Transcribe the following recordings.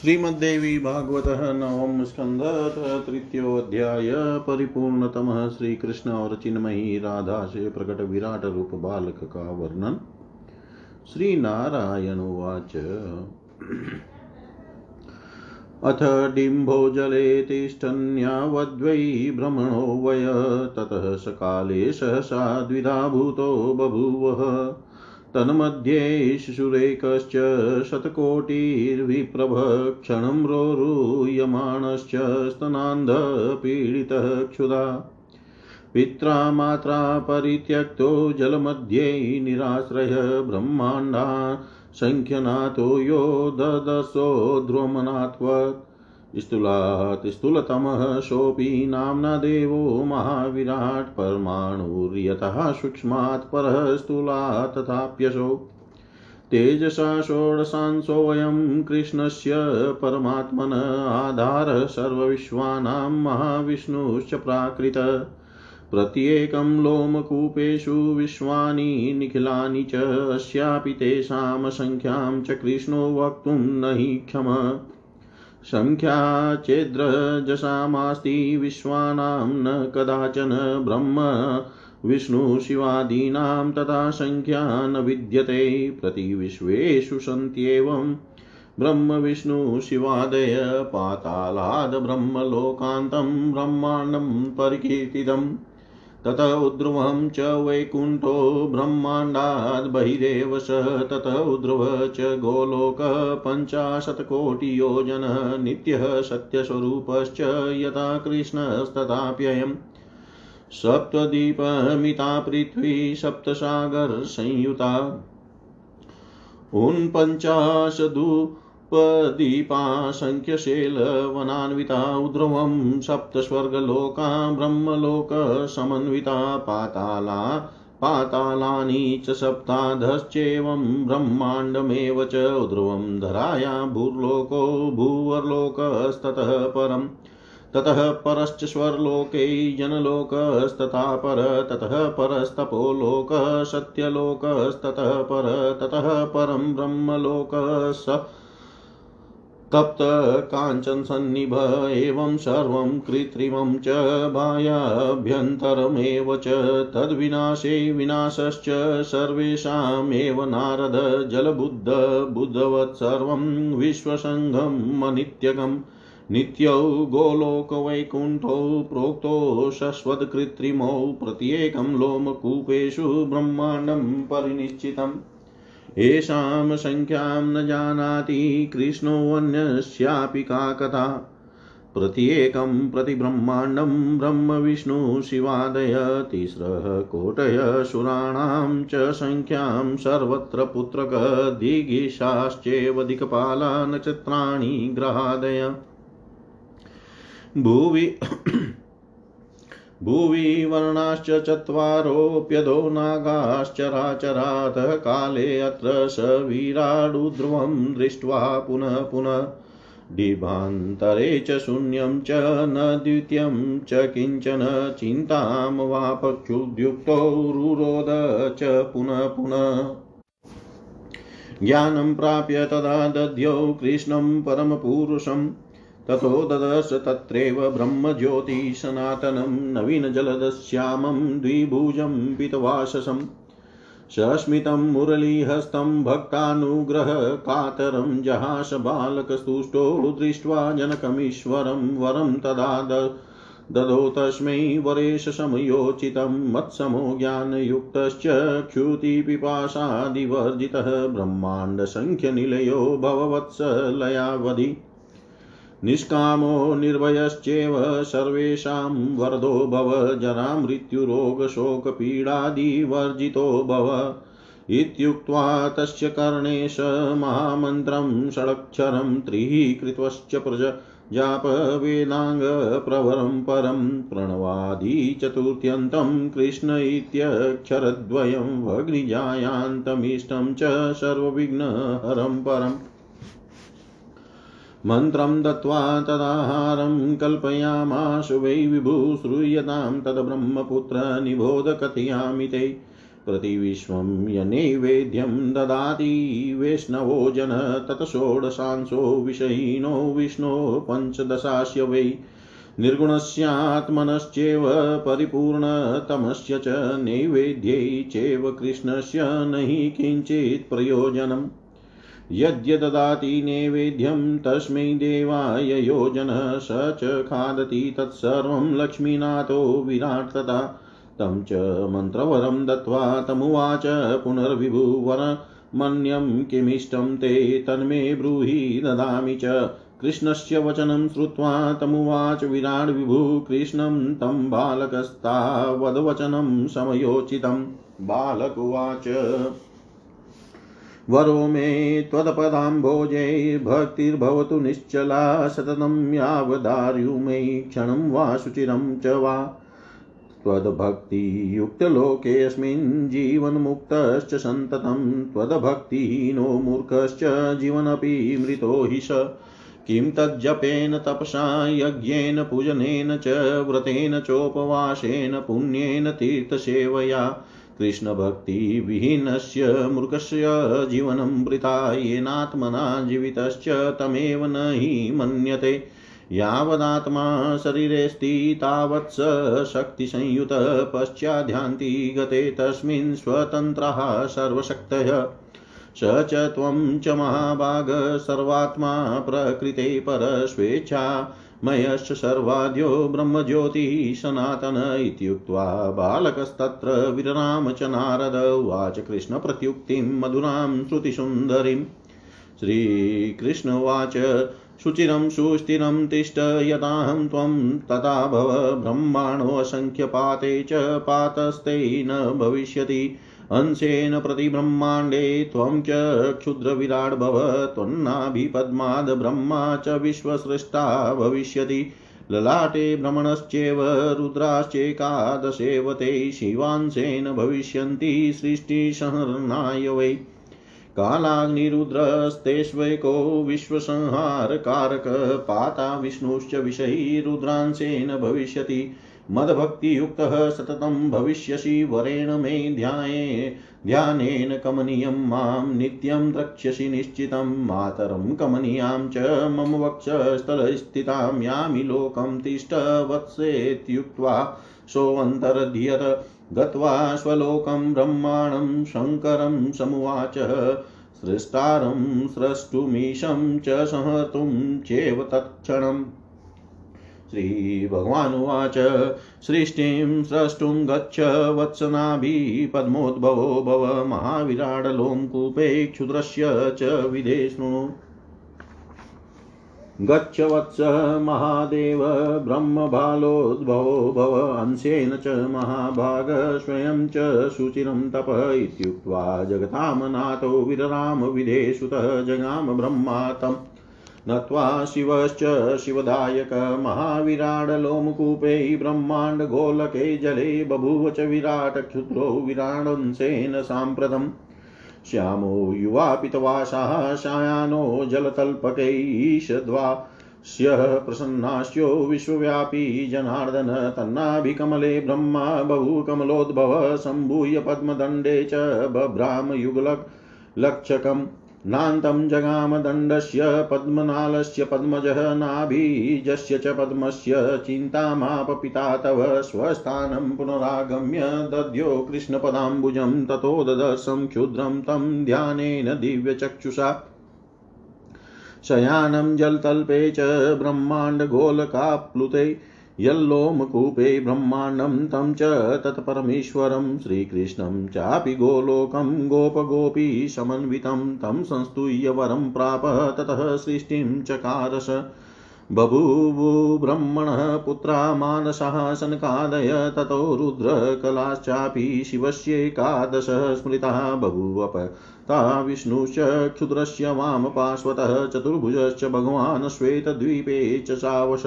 श्रीमद्देवी भागवत नवम स्कंद तृतीयोध्याय परिपूर्णतम श्री कृष्ण और चिन्मयी राधा से प्रकट विराट रूप बालक का वर्णन। श्री नारायण उवाच। अथ डिम्भो जले तिष्ठन्यावद्वै भ्रमणो वय। ततः सकाले सहसा द्विधा भूतो बभूवः। तन्मध्ये शिशुरेकश्च शतकोटिर्विप्रभ क्षणं रोरूयमाणश्च स्तनान्धपीडितः क्षुधा पित्रा मात्रा परित्यक्तो जलमध्ये निराश्रय ब्रह्माण्डा सङ्ख्यनाथो यो ददसो ध्रुवमनात्वत्। स्थूलात् स्थूलतमः सोऽपि नाम्ना देवो महाविराट् परमाणुर्यतः सूक्ष्मात् परः स्थूलात् तथाप्यसौ। तेजसा षोडशांशोऽयं कृष्णस्य परमात्मन आधारः सर्वविश्वानां महाविष्णुश्च प्राकृत। प्रत्येकं लोमकूपेषु विश्वानि निखिलानि च अस्यापि तेषां सङ्ख्यां च कृष्णो वक्तुं न हि क्षम। सङ्ख्या चेद्रजसामास्ति विश्वानां न कदाचन ब्रह्म विष्णुशिवादीनां तथा सङ्ख्या न विद्यते प्रतिविश्वेषु सन्त्येवं। ब्रह्मविष्णुशिवादय पातालाद् ब्रह्मलोकान्तं ब्रह्माण्डं परिकीर्तितम्। तत उद्ध्रुवं च वैकुण्ठो ब्रह्माण्डाद् बहिरेव सः तत उद्ध्रुव च गोलोकः पञ्चाशत्कोटियोजनः नित्यः सत्यस्वरूपश्च यथा कृष्णस्तथाप्ययम् सप्तदीपमिता पृथ्वी सप्तसागरसंयुता। ऊन्पञ्चाशदु दीपासङ्ख्यशैलवनान्विता उद्ध्रुवं सप्तस्वर्गलोका ब्रह्मलोकसमन्विता पाताला, पातालानि च सप्ताधश्चेवं ब्रह्माण्डमेव च उध्रुवं धराया भूर्लोको भूवर्लोकस्ततः परम्। ततः परश्च स्वर्लोके जनलोकस्तथा पर, ततः परस्तपोलोकः सत्यलोकस्ततः पर, ततः परं ब्रह्मलोकस तप्त काञ्चनसन्निभ एवं सर्वं कृत्रिमं च बाह्याभ्यन्तरमेव च तद्विनाशे विनाशश्च सर्वेषामेव नारद जलबुद्ध बुद्धवत् सर्वं विश्वसङ्घम् अनित्यकम् नित्यौ गोलोकवैकुण्ठौ प्रोक्तो शश्वत्कृत्रिमौ प्रत्येकं लोमकूपेषु ब्रह्माण्डं परिनिश्चितम्। येषां सङ्ख्यां न जानाति कृष्णोऽन्यस्यापि का कथा? प्रत्येकं प्रतिब्रह्माण्डं ब्रह्मविष्णुशिवादय तिस्रः कोटय सुराणां च सङ्ख्यां सर्वत्र पुत्रकदिगिशाश्चेव दिक्पाला नक्षत्राणि ग्रहादय। भुवि भुवि वर्णाश्च चत्वारोऽप्यधो नागाश्चराचरातः काले अत्र स विराडुध्रुवं दृष्ट्वा पुनः पुनः डिभान्तरे च शून्यं च न द्वितीयं च किंचन चिन्तां वापक्षुद्युक्तो रुरोद च पुनः पुनः। ज्ञानं प्राप्य तदा दध्यौ कृष्णं परमपुरुषम् ततो ददश तत्रैव ब्रह्मज्योतिसनातनं नवीनजलदश्यामं द्विभुजं पितवाससं सस्मितं मुरलीहस्तं भक्तानुग्रहकातरं जहास बालकस्तुष्टो दृष्ट्वा जनकमीश्वरं वरं तदा ददो तस्मै वरेश समयोचितं मत्समो ज्ञानयुक्तश्च क्षुतिपिपासादिवर्जितः ब्रह्माण्डसङ्ख्यनिलयो भववत्सलयावधि निष्कामो निर्भयश्चेव सर्वेषां वरदो भव जरामृत्युरोगशोकपीडादिवर्जितो भव। इत्युक्त्वा तस्य कर्णेश महामन्त्रं षडक्षरं त्रिः कृत्वश्च प्रज जापवेदाङ्गप्रवरं परं प्रणवादिचतुर्थ्यन्तं कृष्ण इत्यक्षरद्वयं भग्निजायान्तमीष्टं च सर्वविघ्नहरं परम्। मन्त्रं दत्त्वा तदाहारं कल्पयामाशु वै विभु श्रूयतां तद्ब्रह्मपुत्र निबोध कथयामि ते। प्रतिविश्वं यनैवेद्यं ददाति वैष्णवो जन तत् षोडशांशो विषयिनो विष्णो पञ्चदशास्य वै। निर्गुणस्यात्मनश्चैव परिपूर्णतमस्य च नैवेद्यै चैव कृष्णस्य न हि किञ्चित् प्रयोजनम्। यद्यददाति नैवेद्यं तस्मै देवाय योजनः स च खादति तत्सर्वं लक्ष्मीनाथो विराट् तथा तं च मन्त्रवरं दत्त्वा तमुवाच पुनर्विभुवरमन्यं किमिष्टं ते तन्मे ब्रूहि ददामि च। कृष्णस्य वचनं श्रुत्वा तमुवाच विराड् विभु कृष्णं तं बालकस्तावद्वचनं समयोचितं। बालकुवाच वरो मे त्वत्पदाम्भोजैर्भक्तिर्भवतु निश्चला सततं यावदार्युमयि क्षणं वा शुचिरं च वा। त्वद्भक्तियुक्तलोकेऽस्मिन् जीवन्मुक्तश्च सन्ततं, त्वद्भक्तिहीनो मूर्खश्च जीवनपि मृतो हि स। किं तज्जपेन तपसा यज्ञेन पूजनेन च व्रतेन चोपवासेन पुण्येन तीर्थसेवया। कृष्णभक्तिविहीनस्य मूर्खस्य जीवनं वृथा, येनात्मना जीवितश्च तमेव न हि मन्यते। यावदात्मा शरीरेऽस्ति, तावत् स शक्तिसंयुतः पश्चाध्यान्ति गते तस्मिन् स्वतन्त्रः सर्वशक्तयः। स च त्वं च महाभाग, सर्वात्मा प्रकृते परस्वेच्छा। मयश्च सर्वाद्यो ब्रह्मज्योतिः सनातन इत्युक्त्वा बालकस्तत्र विरराम च नारद उवाच कृष्णप्रत्युक्तिं मधुरां श्रुतिसुन्दरीम् श्रीकृष्ण उवाच, शुचिरं सुस्थिरं तिष्ठ, यदाहं त्वं तथा भव ब्रह्माणोऽसङ्ख्यपाते च पातस्ते न भविष्यति। अंशेन प्रतिब्रह्माण्डे त्वं च क्षुद्रविराड् भव त्वन्नाभिपद्माद् ब्रह्मा च विश्वसृष्टा भविष्यति। ललाटे भ्रमणश्चैव, रुद्राश्चैकादशेवते, शिवांशेन भविष्यन्ति सृष्टिसंहरणाय वै कालाग्निरुद्रस्तेष्वैको विश्वसंहारकारक, पाता विष्णुश्च विषयी रुद्रांशेन भविष्यति। मद्भक्तियुक्तः सततं भविष्यसि वरेण मे ध्याये ध्यानेन कमनीयं माँ नित्यं द्रक्ष्यसि निश्चितं, मातरं कमनीयां च मम वक्षस्थलस्थितां, यामि लोकं तिष्ठ वत्सेत्युक्त्वा सोऽन्तर्ध्यत गत्वा स्वलोकं ब्रह्माणं शङ्करं समुवाच, सृष्टारं स्रष्टुमीशं च संहर्तुं चेव तत्क्षणम्। श्रीभगवानुवाच, सृष्टिं स्रष्टुं गच्छ वत्सनाभिः पद्मोद्भवो भव महाविराडलोङ्कूपे क्षुद्रस्य च विधे शृणु। गच्छ वत्स महादेव, ब्रह्मबालोद्भवो भव अंशेन च महाभाग स्वयं च शुचिरं तप इत्युक्त्वा जगतामनाथो विरराम विधेषुतः जगाम ब्रह्मा तम् नत्वा शिवश्च शिवदायक महाविराडलोमकूपे ब्रह्माण्डगोलके जले बभूव च विराट क्षुद्रो विराडंसेन साम्प्रतम् श्यामो युवापितवासाः सायानो जलतल्पकैषद्वा स्यः प्रसन्नास्यो विश्वव्यापी जनार्दन तन्नाभिकमले ब्रह्मा बहु कमलोद्भव सम्भूय पद्मदण्डे च लक्षकम्। नान्तं जगामदण्डस्य, पद्मनालस्य, पद्मजः, नाभिजस्य च पद्मस्य चिन्तामापपिता तव स्वस्थानं पुनरागम्य, दद्यो कृष्णपदाम्बुजं, ततो ददर्शं क्षुद्रं तं ध्यानेन दिव्यचक्षुषा। शयानं जलतल्पे च ब्रह्माण्डगोलकाप्लुते यल्लोमकूपे ब्रह्माण्डं तं च तत्परमेश्वरं श्रीकृष्णं चापि गोलोकं गोपगोपी समन्वितं तं संस्तूय्य वरं प्राप ततः सृष्टिं चकारस बभूवु ब्रह्मणः पुत्रा मानसः सनकादय ततो रुद्रकलाश्चापि शिवस्यैकादशः स्मृतः। बभूवप ता विष्णुश्च क्षुद्रस्य वामपार्श्वतः चतुर्भुजश्च भगवान् श्वेतद्वीपे च सावश।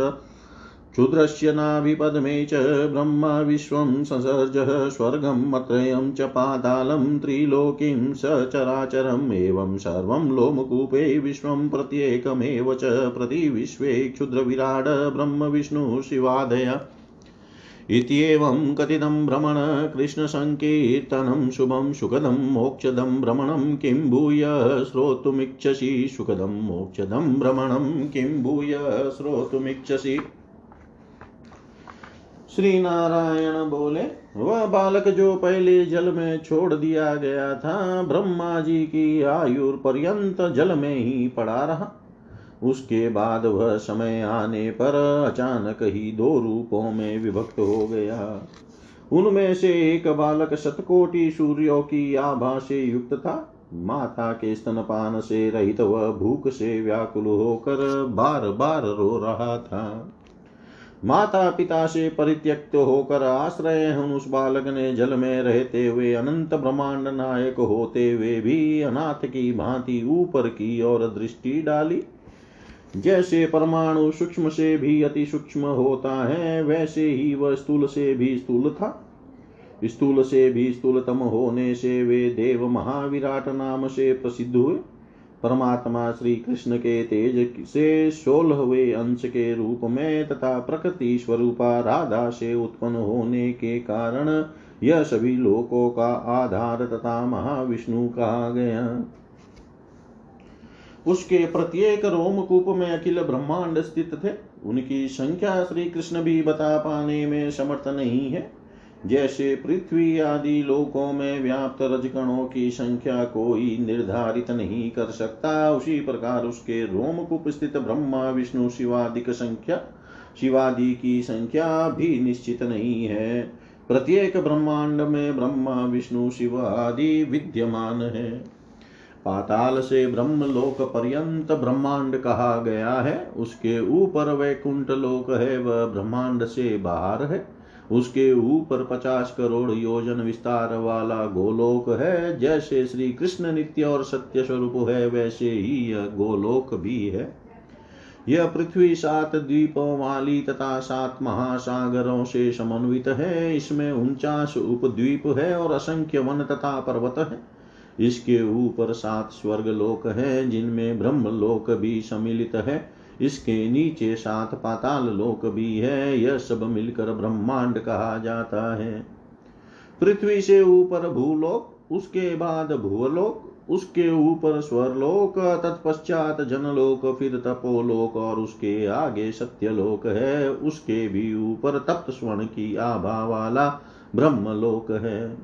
क्षुद्रस्य नाभिपद्मे च ब्रह्म विश्वं ससर्जः स्वर्गं मत्रयं च पातालं त्रिलोकीं सचराचरम् एवं सर्वं लोमकूपे विश्वं प्रत्येकमेव च प्रतिविश्वे क्षुद्रविराड ब्रह्म विष्णु शिवादय। इत्येवं कथितं भ्रमण कृष्णसङ्कीर्तनं शुभं सुखदं मोक्षदं भ्रमणं किं भूय श्रोतुमिच्छसि? सुखदं मोक्षदं भ्रमणं किं भूय श्रोतुमिच्छसि? श्री नारायण बोले, वह बालक जो पहले जल में छोड़ दिया गया था, ब्रह्मा जी की आयु पर्यंत जल में ही पड़ा रहा। उसके बाद वह समय आने पर अचानक ही दो रूपों में विभक्त हो गया। उनमें से एक बालक शतकोटि सूर्यों की आभा से युक्त था। माता के स्तनपान से रहित वह भूख से व्याकुल होकर बार बार रो रहा था। माता पिता से परित्यक्त होकर आश्रय उस बालक ने जल में रहते हुए अनंत ब्रह्मांड नायक होते हुए भी अनाथ की भांति ऊपर की ओर दृष्टि डाली। जैसे परमाणु सूक्ष्म से भी अति सूक्ष्म होता है, वैसे ही वह स्थूल से भी स्थूल था। स्थूल से भी स्थूलतम होने से वे देव महाविराट नाम से प्रसिद्ध हुए। परमात्मा श्री कृष्ण के तेज से सोलहवे अंश के रूप में तथा प्रकृति स्वरूपा राधा से उत्पन्न होने के कारण यह सभी लोकों का आधार तथा महाविष्णु कहा गया। उसके प्रत्येक रोमकूप में अखिल ब्रह्मांड स्थित थे। उनकी संख्या श्री कृष्ण भी बता पाने में समर्थ नहीं है। जैसे पृथ्वी आदि लोकों में व्याप्त रजकणों की संख्या कोई निर्धारित नहीं कर सकता। उसी प्रकार उसके रोमकूप स्थित ब्रह्मा, विष्णु, शिवादिक संख्या, शिवादि की संख्या भी निश्चित नहीं है। प्रत्येक ब्रह्मांड में ब्रह्मा, विष्णु, शिव आदि विद्यमान है। पाताल से ब्रह्म लोक पर्यंत ब्रह्मांड कहा गया है। उसके ऊपर वैकुंठ लोक है, वह ब्रह्मांड से बाहर है। उसके ऊपर पचास करोड़ योजन विस्तार वाला गोलोक है। जैसे श्री कृष्ण नित्य और सत्य स्वरूप है, वैसे ही यह गोलोक भी है। यह पृथ्वी सात द्वीपों वाली तथा सात महासागरों से समन्वित है। इसमें उनचास उपद्वीप है और असंख्य वन तथा पर्वत है। इसके ऊपर सात स्वर्ग लोक है, जिनमें ब्रह्म लोक भी सम्मिलित है। इसके नीचे सात पाताल लोक भी है, यह सब मिलकर ब्रह्मांड कहा जाता है। पृथ्वी से ऊपर भूलोक, उसके बाद भूलोक उसके ऊपर स्वरलोक, तत्पश्चात जनलोक, फिर तपोलोक और उसके आगे सत्यलोक है, उसके भी ऊपर तप्त स्वर्ण की आभा वाला ब्रह्मलोक है।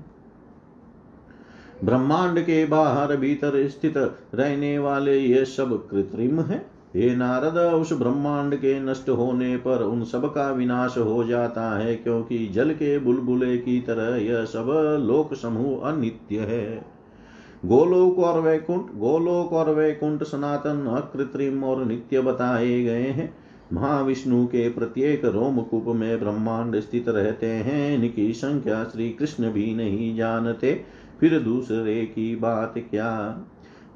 ब्रह्मांड के बाहर भीतर स्थित रहने वाले ये सब कृत्रिम है। हे नारद, उस ब्रह्मांड के नष्ट होने पर उन सब का विनाश हो जाता है, क्योंकि जल के बुलबुले की तरह यह सब लोक समूह अनित्य है। गोलोक और वैकुंठ, गोलोक और वैकुंठ सनातन, अकृत्रिम और नित्य बताए गए हैं। महाविष्णु के प्रत्येक रोमकूप में ब्रह्मांड स्थित रहते हैं, इनकी संख्या श्री कृष्ण भी नहीं जानते। फिर दूसरे की बात क्या?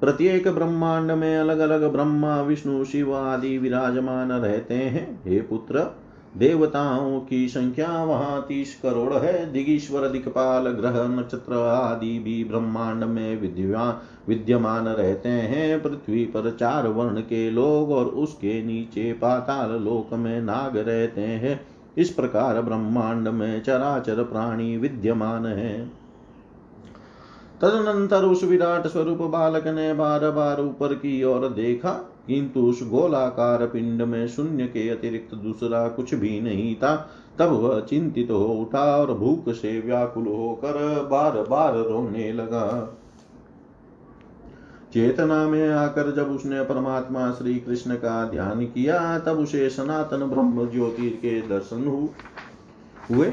प्रत्येक ब्रह्मांड में अलग अलग ब्रह्मा, विष्णु, शिव आदि विराजमान रहते हैं। हे पुत्र, देवताओं की संख्या वहाँ तीस करोड़ है। दिगीश्वर, दिक्पाल, ग्रह, नक्षत्र आदि भी ब्रह्मांड में विद्या विद्यमान रहते हैं। पृथ्वी पर चार वर्ण के लोग और उसके नीचे पाताल लोक में नाग रहते हैं। इस प्रकार ब्रह्मांड में चराचर प्राणी विद्यमान है। तदनंतर उस विराट स्वरूप बालक ने बार बार ऊपर की ओर देखा, किंतु उस गोलाकार पिंड में शून्य के अतिरिक्त दूसरा कुछ भी नहीं था। तब वह चिंतित हो उठा और भूख से व्याकुल होकर बार बार रोने लगा। चेतना में आकर जब उसने परमात्मा श्री कृष्ण का ध्यान किया, तब उसे सनातन ब्रह्म ज्योति के दर्शन हुए।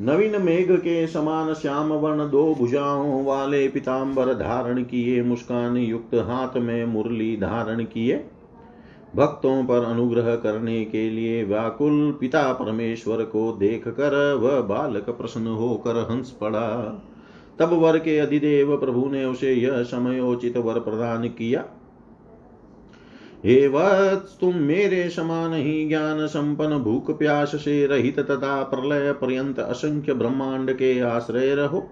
नवीन मेघ के समान श्याम वर्ण दो भुजाओं वाले पिताम्बर धारण किए, मुस्कान युक्त हाथ में मुरली धारण किए। भक्तों पर अनुग्रह करने के लिए व्याकुल पिता परमेश्वर को देख कर वह बालक प्रसन्न होकर हंस पड़ा। तब वर के अधिदेव प्रभु ने उसे यह समयोचित वर प्रदान किया। हे वत्स, तुम मेरे समान ही ज्ञान संपन्न भूख प्यास से रहित तथा प्रलय पर्यंत असंख्य ब्रह्मांड के आश्रय रहो।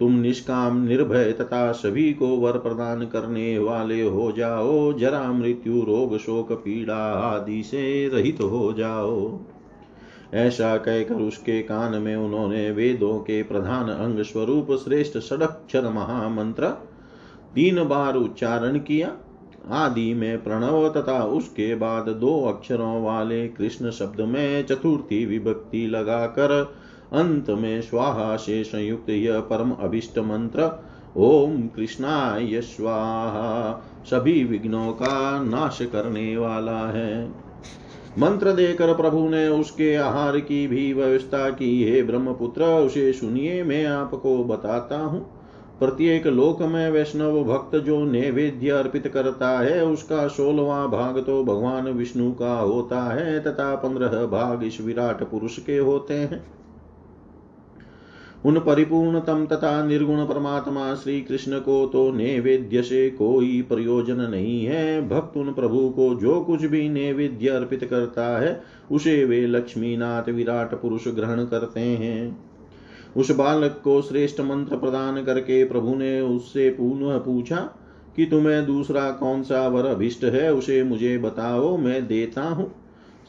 तुम निष्काम, निर्भय तथा सभी को वर प्रदान करने वाले हो जाओ। जरा मृत्यु, रोग, शोक, पीड़ा आदि से रहित हो जाओ। ऐसा कहकर उसके कान में उन्होंने वेदों के प्रधान अंग स्वरूप श्रेष्ठ षडक्षर महामंत्र तीन बार उच्चारण किया। आदि में प्रणव तथा उसके बाद दो अक्षरों वाले कृष्ण शब्द में चतुर्थी विभक्ति लगाकर अंत में स्वाहा से संयुक्त यह परम अभिष्ट मंत्र, ओम कृष्णाय स्वाहा, सभी विघ्नों का नाश करने वाला है। मंत्र देकर प्रभु ने उसके आहार की भी व्यवस्था की। हे ब्रह्मपुत्र, उसे सुनिए, मैं आपको बताता हूँ। प्रत्येक लोक में वैष्णव भक्त जो नैवेद्य अर्पित करता है, उसका सोलवा भाग तो भगवान विष्णु का होता है, तथा पंद्रह भाग इस विराट पुरुष के होते हैं। उन परिपूर्णतम तथा निर्गुण परमात्मा श्री कृष्ण को तो नैवेद्य से कोई प्रयोजन नहीं है। भक्त उन प्रभु को जो कुछ भी नैवेद्य अर्पित करता है, उसे वे लक्ष्मीनाथ विराट पुरुष ग्रहण करते हैं। उस बालक को श्रेष्ठ मंत्र प्रदान करके प्रभु ने उससे पुनः पूछा कि तुम्हें दूसरा कौन सा वर अभिष्ट है, उसे मुझे बताओ, मैं देता हूँ।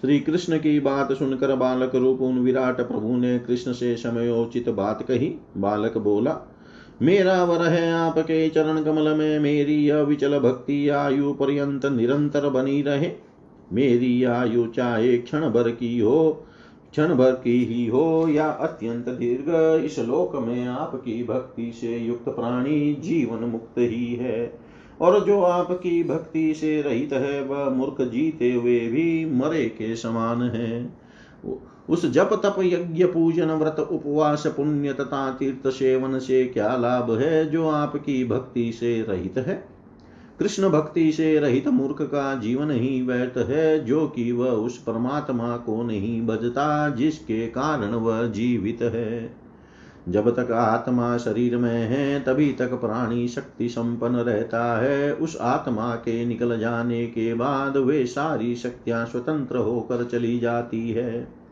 श्री कृष्ण की बात सुनकर बालक रूप उन विराट प्रभु ने कृष्ण से समयोचित बात कही। बालक बोला, मेरा वर है आपके चरण कमल में, मेरी अविचल भक्ति आयु पर्यंत निरंतर बनी रहे। मेरी आयु चाहे क्षण भर की हो क्षण भर की ही हो या अत्यंत दीर्घ, इस लोक में आपकी भक्ति से युक्त प्राणी जीवन मुक्त ही है। और जो आपकी भक्ति से रहित है, वह मूर्ख जीते हुए भी मरे के समान है। उस जप तप यज्ञ पूजन व्रत उपवास पुण्य तथा तीर्थ सेवन से क्या लाभ है, जो आपकी भक्ति से रहित है? कृष्ण भक्ति से रहित मूर्ख का जीवन ही व्यर्थ है, जो कि वह उस परमात्मा को नहीं बजता जिसके कारण वह जीवित है। जब तक आत्मा शरीर में है, तभी तक प्राणी शक्ति संपन्न रहता है। उस आत्मा के निकल जाने के बाद वे सारी शक्तियाँ स्वतंत्र होकर चली जाती है।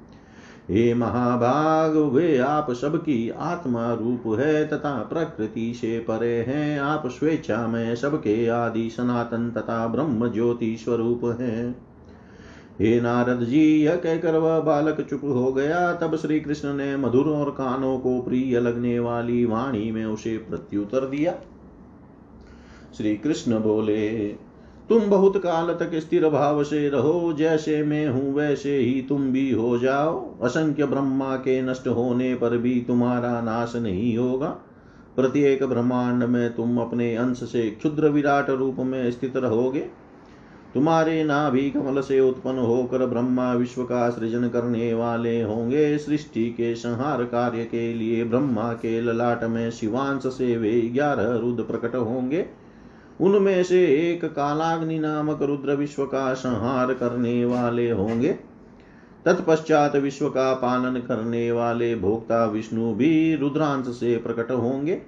हे महाभाग, वे आप सबकी आत्मा रूप है, तथा प्रकृति से परे हैं। आप स्वेच्छा में सबके आदि सनातन तथा ब्रह्म ज्योति स्वरूप हैं। हे नारद जी, यह कहकर वह बालक चुप हो गया। तब श्री कृष्ण ने मधुर और कानों को प्रिय लगने वाली वाणी में उसे प्रत्युत्तर दिया। श्री कृष्ण बोले तुम बहुत काल तक स्थिर भाव से रहो, जैसे मैं हूँ वैसे ही तुम भी हो जाओ। असंख्य ब्रह्मा के नष्ट होने पर भी तुम्हारा नाश नहीं होगा। प्रत्येक ब्रह्मांड में तुम अपने अंश से क्षुद्र विराट रूप में स्थित रहोगे। तुम्हारे नाभि कमल से उत्पन्न होकर ब्रह्मा विश्व का सृजन करने वाले होंगे। सृष्टि के संहार कार्य के लिए ब्रह्मा के ललाट में शिवांश से वे ग्यारह रुद्र प्रकट होंगे। उनमें से एक कालाग्नि नामक रुद्र विश्व का संहार करने वाले होंगे। तत्पश्चात विश्व का पालन करने वाले भोक्ता विष्णु भी रुद्रांश से प्रकट होंगे।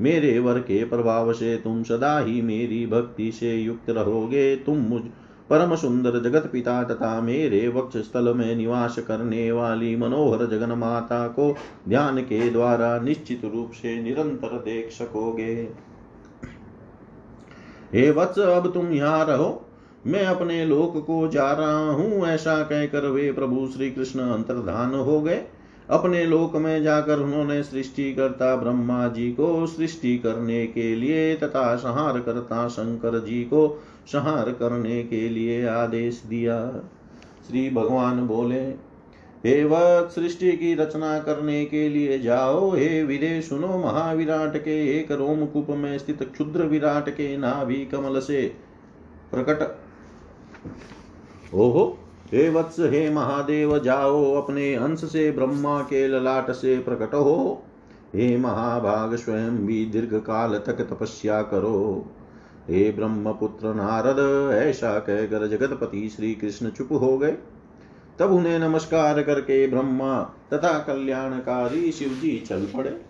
मेरे वर के प्रभाव से तुम सदा ही मेरी भक्ति से युक्त रहोगे। तुम मुझ परम सुंदर जगत पिता तथा मेरे वक्ष स्थल में निवास करने वाली मनोहर जगन माता को ध्यान के द्वारा निश्चित रूप से निरंतर देख सकोगे। हे वत्स, अब तुम यहाँ रहो। मैं अपने लोक को जा रहा हूँ। ऐसा कहकर वे प्रभु श्री कृष्ण अंतर्धान हो गए। अपने लोक में जाकर उन्होंने सृष्टि करता ब्रह्मा जी को। सृष्टि करने के लिए तथा संहार करता शंकर जी को संहार करने के लिए आदेश दिया। श्री भगवान बोले हे वत् सृष्टि की रचना करने के लिए जाओ। हे विदे, सुनो महाविराट के एक रोमकूप में स्थित क्षुद्र विराट के नाभि कमल से प्रकट। ओहो, हे वत्स, हे महादेव, जाओ अपने अंश से ब्रह्मा के ललाट से प्रकट हो। हे महाभाग स्वयं भी दीर्घ काल तक तपस्या करो। हे ब्रह्मपुत्र नारद, ऐसा कहकर जगतपति श्री कृष्ण चुप हो गए। तब उन्हें नमस्कार करके ब्रह्मा तथा कल्याणकारी शिव जी चल पड़े।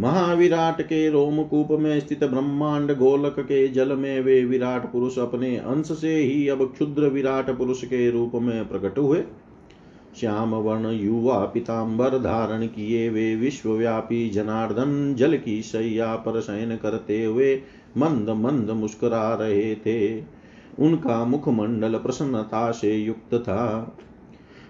महाविराट के रोमकूप में स्थित ब्रह्मांड गोलक के जल में वे विराट पुरुष अपने अंश से ही अब क्षुद्र विराट पुरुष के रूप में प्रकट हुए। श्याम वर्ण युवा पिताम्बर धारण किए वे विश्वव्यापी जनार्दन जल की शैया पर शयन करते हुए मंद मंद मुस्कुरा रहे थे। उनका मुखमंडल प्रसन्नता से युक्त था।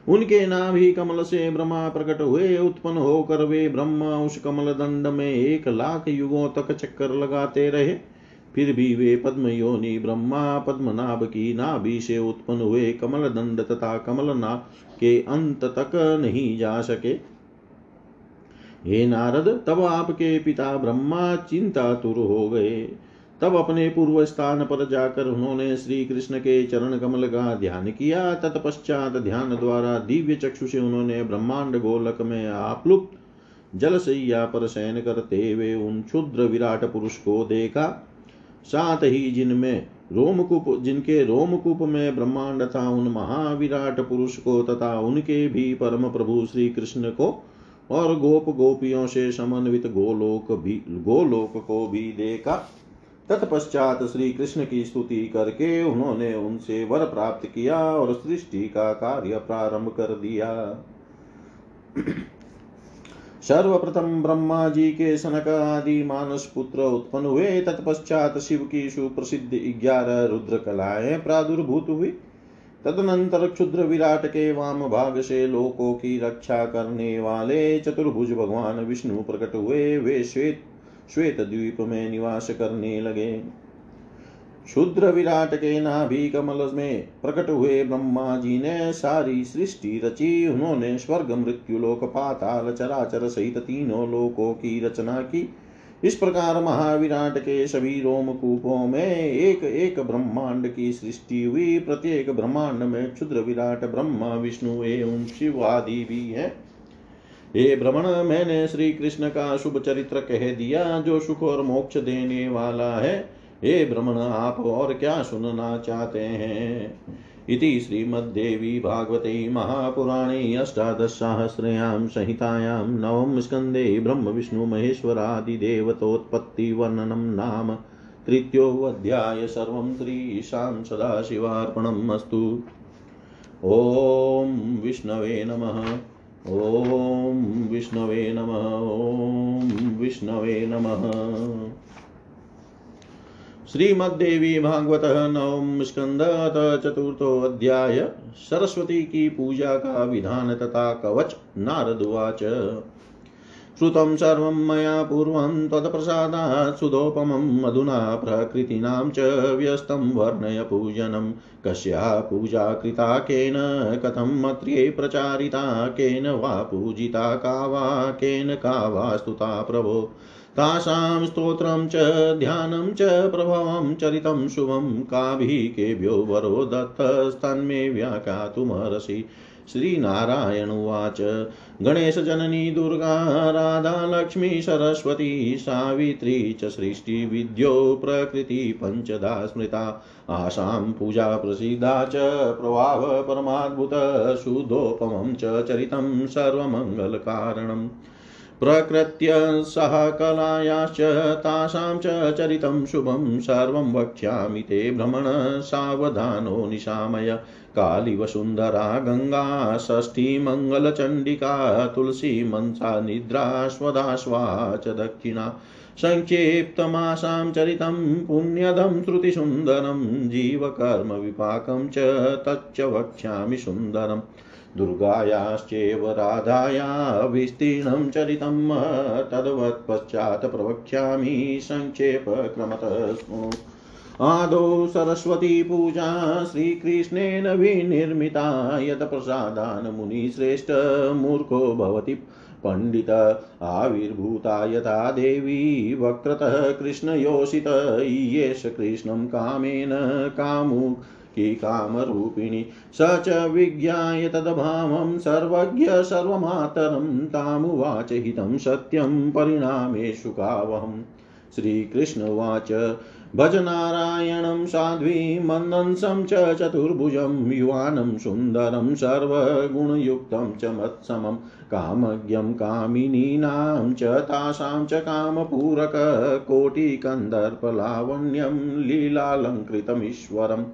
उनके नाभि कमल से ब्रह्मा प्रकट हुए, उत्पन्न होकर वे ब्रह्मा उस कमल दंड में एक लाख युगों तक चक्कर लगाते रहे। फिर भी वे पद्म योनि ब्रह्मा, पद्मनाभ की नाभि से उत्पन्न हुए कमल दंड तथा कमल ना के अंत तक नहीं जा सके। हे नारद, तब आपके पिता ब्रह्मा चिंतातुर हो गए। तब अपने पूर्व स्थान पर जाकर उन्होंने श्री कृष्ण के चरण कमल का ध्यान किया। तत्पश्चात ध्यान द्वारा दिव्य चक्षु से उन्होंने ब्रह्मांड गोलक में आप्लुप्त जल सैया पर शयन करते हुए उन क्षुद्र विराट पुरुष को देखा। साथ ही जिनमें रोमकूप जिनके रोमकूप में ब्रह्मांड था, उन महाविराट पुरुष को तथा उनके भी परम प्रभु श्री कृष्ण को और गोप गोपियों से समन्वित गोलोक भी गोलोक को भी देखा। तत्पश्चात श्री कृष्ण की स्तुति करके उन्होंने उनसे वर प्राप्त किया और सृष्टि का कार्य प्रारंभ कर दिया। सर्वप्रथम ब्रह्मा जी के सनक आदि मानस पुत्र उत्पन्न हुए। तत्पश्चात शिव की सुप्रसिद्ध ग्यारह रुद्र कलाएँ प्रादुर्भूत हुई। तदनंतर क्षुद्र विराट के वाम भाग से लोकों की रक्षा करने वाले चतुर्भुज भगवान विष्णु प्रकट हुए। वे श्वेत श्वेत द्वीप में निवास करने लगे। क्षुद्र विराट के नाभि कमल में प्रकट हुए ब्रह्मा जी ने सारी सृष्टि रची। उन्होंने स्वर्ग, मृत्यु लोक पाताल चराचर सहित तीनों लोकों की रचना की। इस प्रकार महाविराट के सभी रोमकूपों में एक एक ब्रह्मांड की सृष्टि हुई। प्रत्येक ब्रह्मांड में क्षुद्र विराट ब्रह्मा, विष्णु एवं शिव आदि भी है। हे भ्रमण, मैंने श्री कृष्ण का शुभ चरित्र कह दिया, जो सुख और मोक्ष देने वाला है। हे भ्रमण, आप और क्या सुनना चाहते हैं? इति श्रीमद्देवी भागवते महापुराणे अष्टादशसाहस्रयां संहितायां नवम स्कन्धे ब्रह्मविष्णुमहेश्वरादिदेवतोत्पत्तिवर्णनं नाम तृतीयोऽध्याय सर्वं श्रीशां सदाशिवार्पणम् अस्तु। ॐ विष्णवे नमः। ॐ विष्णवे नमः ॐ विष्णवे नमः। श्रीमद्देवी भागवत नवम स्कंद चतुर्थो अध्याय, सरस्वती की पूजा का विधान तथा कवच, नारद नारदुवाच श्रुतं सर्वं मया पूर्वं त्वत्प्रसादात् सुधोपमम् अधुना प्रकृतीनां च व्यस्तं वर्णय पूजनं। कस्या पूजा कृता केन, कथं मत्र्ये प्रचारिता केन वा पूजिता का वा, केन का वा स्तुता प्रभो। तासां स्तोत्रं च, ध्यानं च, प्रभवं चरितं शुभं। काभिकेभ्यो वरो दत्तस्तन्मे व्याख्यातुमर्हसि। श्रीनारायण उवाच। गणेशजननी दुर्गा, राधा, लक्ष्मी, सरस्वती, सावित्री च सृष्टिविद्यो प्रकृति पञ्चदा स्मृता आसां पूजा प्रसिद्धा च, प्रभाव, परमाद्भुत शुद्धोपमं च, चरितं, सर्वमङ्गलकारणम्। प्रकृत्य सह कलायाश्च तासां च चरितं शुभं सर्वं वक्ष्यामि ते भ्रमण सावधानो निशामय। कालिवसुन्धरा गङ्गा षष्ठीमङ्गलचण्डिका तुलसी मनसा निद्राश्वदाश्वा च दक्षिणा। सङ्क्षिप्तमासां चरितं पुण्यदं श्रुतिसुन्दरं, जीवकर्मविपाकं च तच्च वक्ष्यामि सुन्दरम्। दुर्गायाश्चैव राधाया विस्तीर्णं चरितं तद्वत्पश्चात् प्रवक्ष्यामि सङ्क्षेपक्रमतः स्मृ आदौ सरस्वती पूजा श्रीकृष्णेन विनिर्मिता, यत् प्रसादान् मुनिश्रेष्ठ मूर्खो भवति पण्डित। आविर्भूता यथा देवी वक्रतः कृष्णयोषित, येष कृष्णं कामेन कामु की कामरूपिणी स च विज्ञाय तद्भावं सर्वज्ञ सर्वमातरं तामुवाच हितं सत्यं परिणामेषु कावहम् श्रीकृष्ण उवाच भज नारायणं साध्वी मन्दंसं च चतुर्भुजं युवानं सुन्दरं सर्वगुणयुक्तं च मत्समं। कामज्ञं कामिनीनां च तासां च कामपूरककोटिकन्दर्पलावण्यं लीलालङ्कृतमीश्वरम्।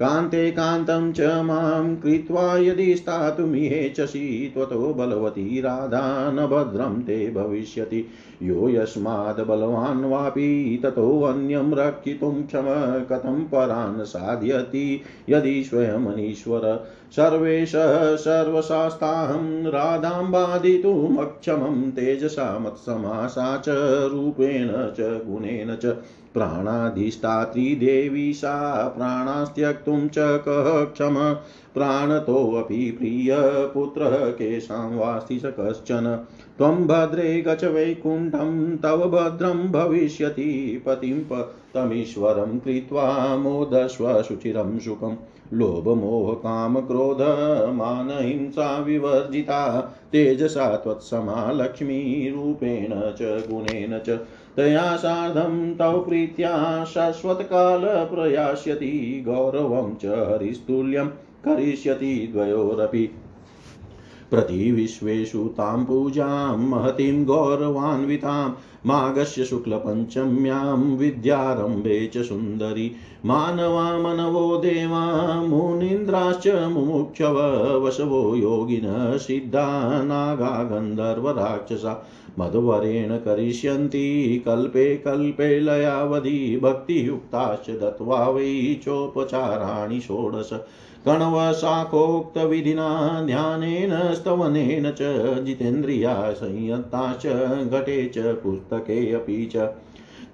कान्ते कान्तं च माँ कृत्वा यदि स्थातुमिहेच्छसि त्वतो बलवती राधा न भद्रं ते भविष्यति। यो यस्माद् बलवान् वापि ततोऽन्यं रक्षितुं क्षम, कथं परान् साधयति? यदि स्वयमनीश्वर सर्वेश सर्वशास्ताहं राधां बाधितुमक्षमं तेजसा मत्समासा च रूपेण च, गुणेन च प्राणाधिष्ठात्री देवी सा प्राणास्त्यक्तुं च कः क्षम? प्राणतोऽपि प्रियपुत्रः केषां वास्ति स कश्चन। त्वं भद्रे गच वैकुण्ठं, तव भद्रं भविष्यति पतिं तमीश्वरं कृत्वा मोदस्व शुचिरं सुखम् लोभमोहकामक्रोधमानहिंसा विवर्जिता, तेजसा, त्वत्समा लक्ष्मीरूपेण च, गुणेन च। तया सार्धं तव प्रीत्या शाश्वतकालप्रयास्यति गौरवं च हरिस्तुल्यं करिष्यति द्वयोरपि। प्रतिविश्वेषु तां पूजां महतीं गौरवान्वितां। माघस्य शुक्लपञ्चम्यां विद्यारम्भे च सुन्दरी। मानवा मनवो देवा, मुनीन्द्राश्च मुमुक्षव वशवो योगिनः सिद्धा, नागा गन्धर्वराक्षसा मधुवरेण करिष्यन्ति, कल्पे कल्पे लयावधि, भक्तियुक्ताश्च दत्त्वा वै चोपचाराणि षोडश। कण्वशाखोक्तविधिना ध्यानेन, स्तवनेन च जितेन्द्रिया संयत्ताश्च घटे च, पुस्तके अपि च।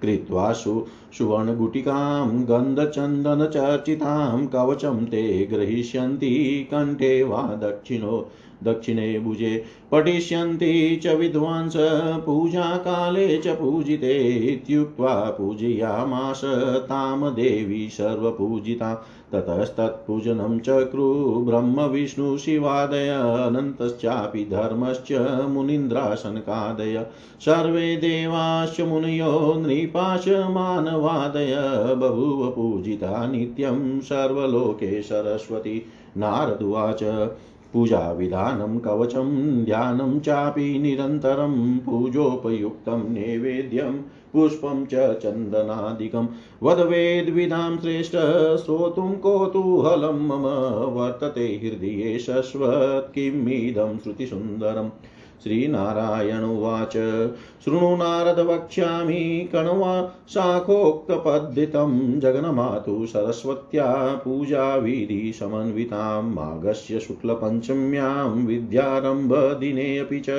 कृत्वा सु, सुवर्णगुटिकां गन्धचन्दनचर्चितां कवचं ते ग्रहीष्यन्ति, कण्ठे वा दक्षिणो। दक्षिणे भुजे पठिष्यन्ति च विद्वांस, पूजाकाले च पूजिते इत्युक्त्वा पूजयामास तां देवी सर्वपूजिता। ततस्तत्पूजनं चक्रु ब्रह्मविष्णुशिवादय अनन्तश्चापि धर्मश्च, मुनीन्द्रासनकादय। सर्वे देवाश्च मुनयो नृपाश मानवादय। बभूव पूजिता नित्यं, सर्वलोके सरस्वती। नारदुवाच पूजाविधानं कवचं, ध्यानं चापि पूजोपयुक्त नैवेद्यम पुष्प पुष्पं च वेद वदवेद्विधां श्रेष्ठ श्रोतुं कौतूहल मम, वर्तते हृदये शश्वत् किमिदं श्रुतिसुन्दरम्। श्रीनारायण उवाच। शृणु नारद वक्ष्यामि, कण्वा शाखोक्तपद्धितं जगन्मातु सरस्वत्या पूजाविधिसमन्वितां माघस्य शुक्लपञ्चम्यां विद्यारम्भदिनेऽपि च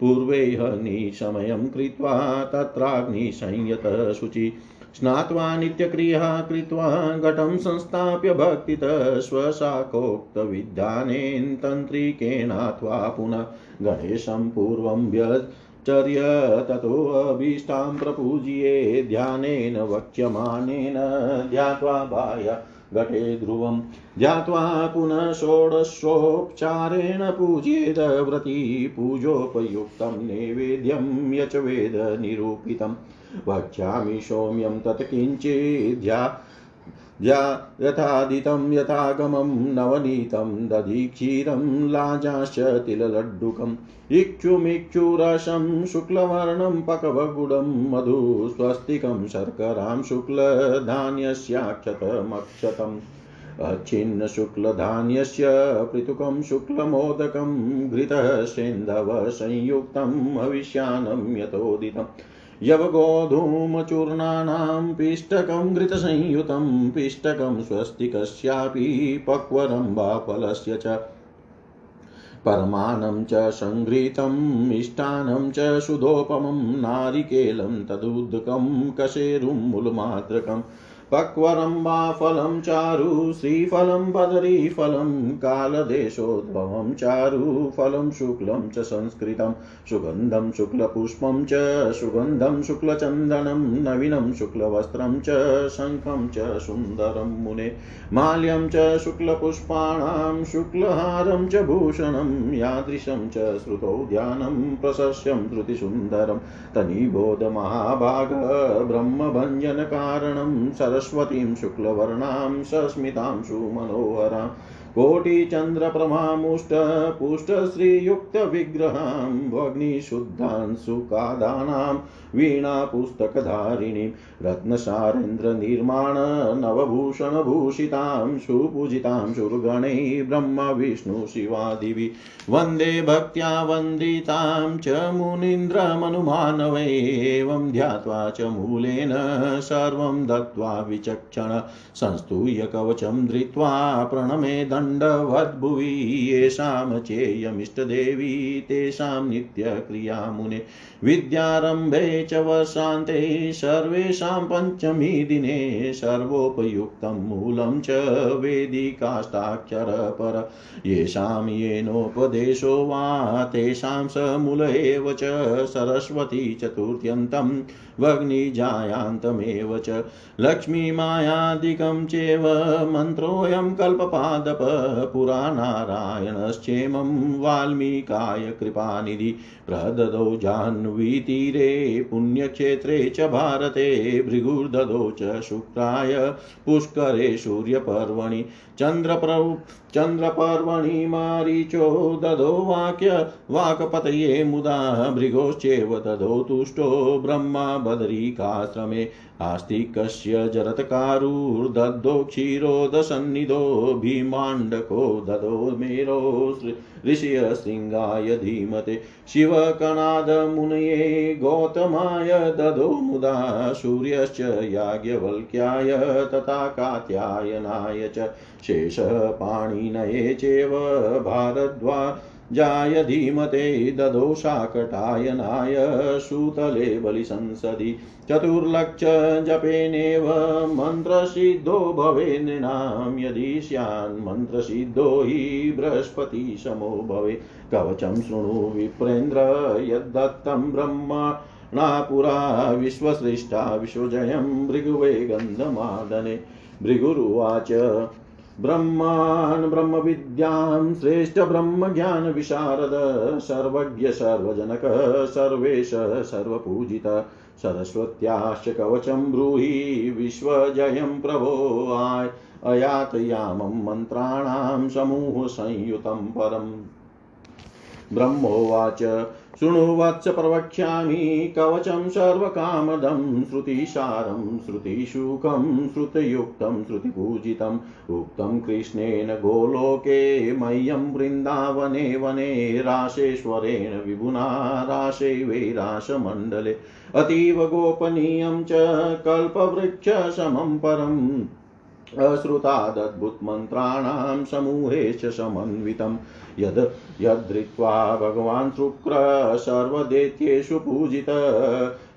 पूर्वे हनिसमयं कृत्वा तत्राग्निसंयतः शुचि स्नात्वा नित्यक्रिया कृत्वा घटं संस्थाप्य भक्तितः स्वशाखोक्तविधानेन तन्त्रिकेणाथवा पुनः गणेशं पूर्वं व्यचर्य ततोऽभीष्टां प्रपूज्ये ध्यानेन वक्ष्यमानेन ध्यात्वा बाह्य घटे ध्रुवं ध्यात्वा पुनः षोडशोपचारेण पूज्येद व्रती पूजोपयुक्तं नैवेद्यं यच वेद निरूपितम् वक्ष्यामि सौम्यं तत् किञ्चिद्या यथादितं यथागमं नवनीतं दधि क्षीरं लाजाश्च तिललड्डुकम् इक्षुमिक्षुरसं शुक्लवर्णं पकवगुडं मधु स्वस्तिकं शर्करां शुक्लधान्यस्याक्षतमक्षतम् अच्छिन्नशुक्लधान्यस्य पृथुकं शुक्लमोदकं घृतः सेन्धवसंयुक्तं हविष्यानं यतोदितम् यवगोधूमचूर्णानां पिष्टकं घृतसंयुतं पिष्टकं स्वस्तिकस्यापि पक्वरम्बाफलस्य च परमानं च सङ्घृतं मिष्टान्नं च सुधोपमं नारिकेलं तदुदकं कशेरुं मूलमात्रकम् पक्वरम्बाफलं चारु, श्रीफलं बदरीफलं कालदेशोद्भवं चारु, फलं शुक्लं च संस्कृतं, सुगन्धं शुक्लपुष्पं च, सुगन्धं शुक्लचन्दनं, नवीनं शुक्लवस्त्रं च, शङ्खं च सुन्दरं मुने, माल्यं च शुक्लपुष्पाणां, शुक्लहारं च भूषणं, यादृशं च श्रुतौ ध्यानं, प्रशस्यं श्रुतिसुन्दरं तनिबोध महाभाग ब्रह्मभञ्जनकारणं सर सरस्वतीं शुक्लवर्णां सस्मितां सुमनोहरां कोटिचन्द्रप्रमामुष्ट पुष्टश्रीयुक्तविग्रहां भग्निशुद्धांशुकादानां वीणापुस्तकधारिणीं रत्नसारेन्द्रनिर्माण सुपूजितां सुरगणैः, ब्रह्म, विष्णु, शिवादिवि, वंदे भक्त्या वन्दितां च मुनीन्द्रमनुमानवै, एवं ध्यात्वा च मूलेन सर्वं दत्त्वा विचक्षण, संस्तूय कवचं धृत्वा प्रणमे दण्डवद्भुवि, येषां चेयमिष्टदेवी, तेषां नित्यक्रिया मुने विद्यारम्भे च वर्षान्ते सर्वेषां पञ्चमी दिने सर्वोपयुक्तं मूलं च वेदिकाष्टाक्षरपर येषां येनोपदेशो वा तेषां स मूल एव च सरस्वती चतुर्थ्यन्तं वग्निजायान्तमेव च। लक्ष्मीमायादिकं चेव मन्त्रोऽयं कल्पपादप पुरानारायणश्चेमं वाल्मीकाय कृपानिधि। प्रददौ जाह्नवीतीरे पुण्यक्षेत्रे च भारते भृगुर्दो च शुक्राय। पुष्करे सूर्यपर्वणि, चन्द्रप्रौ, चन्द्रपर्वणि मारीचो। दधो वाक्य, वाक्पतये मुदा, भृगोश्चेव दधो तुष्टो। ब्रह्मा बदरीकाश्रमे आस्तिकस्य जरत्कारुर्दद्धो क्षीरोदसन्निधो भीमाण्डको ददो मेरो ऋषयशृङ्गाय धीमते शिवकणादमुनये गौतमाय ददो मुदा सूर्यश्च याज्ञवल्क्याय तथा कात्यायनाय च शेषपाणिनये चेव भारद्वा जाय धीमते ददो शाकटायनाय सूतले बलिसंसदि। चतुर्लक्ष जपेनेव मन्त्रसिद्धो भवे नृणां यदि स्यान् मन्त्रसिद्धो हि बृहस्पतिशमो भवे। कवचं शृणु विप्रेन्द्र यद्दत्तं ब्रह्मणा पुरा विश्वसृष्टा विश्वजयं भृगुवे गन्धमादने। भृगुरुवाच ब्रह्मान् ब्रह्मविद्यां श्रेष्ठब्रह्मज्ञानविशारद सर्वज्ञ, सर्वजनक, सर्वेश, सर्वपूजित सरस्वत्याश्च कवचं ब्रूहि, विश्वजयं प्रभो आय। अयातयामं मन्त्राणां समूहसंयुतं परम्। ब्रह्मोवाच शृणु वत्स प्रवक्ष्यामि कवचं सर्वकामदं, श्रुतिसारं, श्रुतिशुकं, श्रुतयुक्तं श्रुतिपूजितम् उक्तं कृष्णेन गोलोके मह्यं वृन्दावने वने, राशेश्वरेण विभुना, राशे वैराशमण्डले। अतीव गोपनीयं च कल्पवृक्षसमं परम्। अश्रुतादद्भुतमन्त्राणां समूहे च समन्वितं यद् यद्धृत्वा भगवान् शुक्र सर्वदैत्येषु पूजित।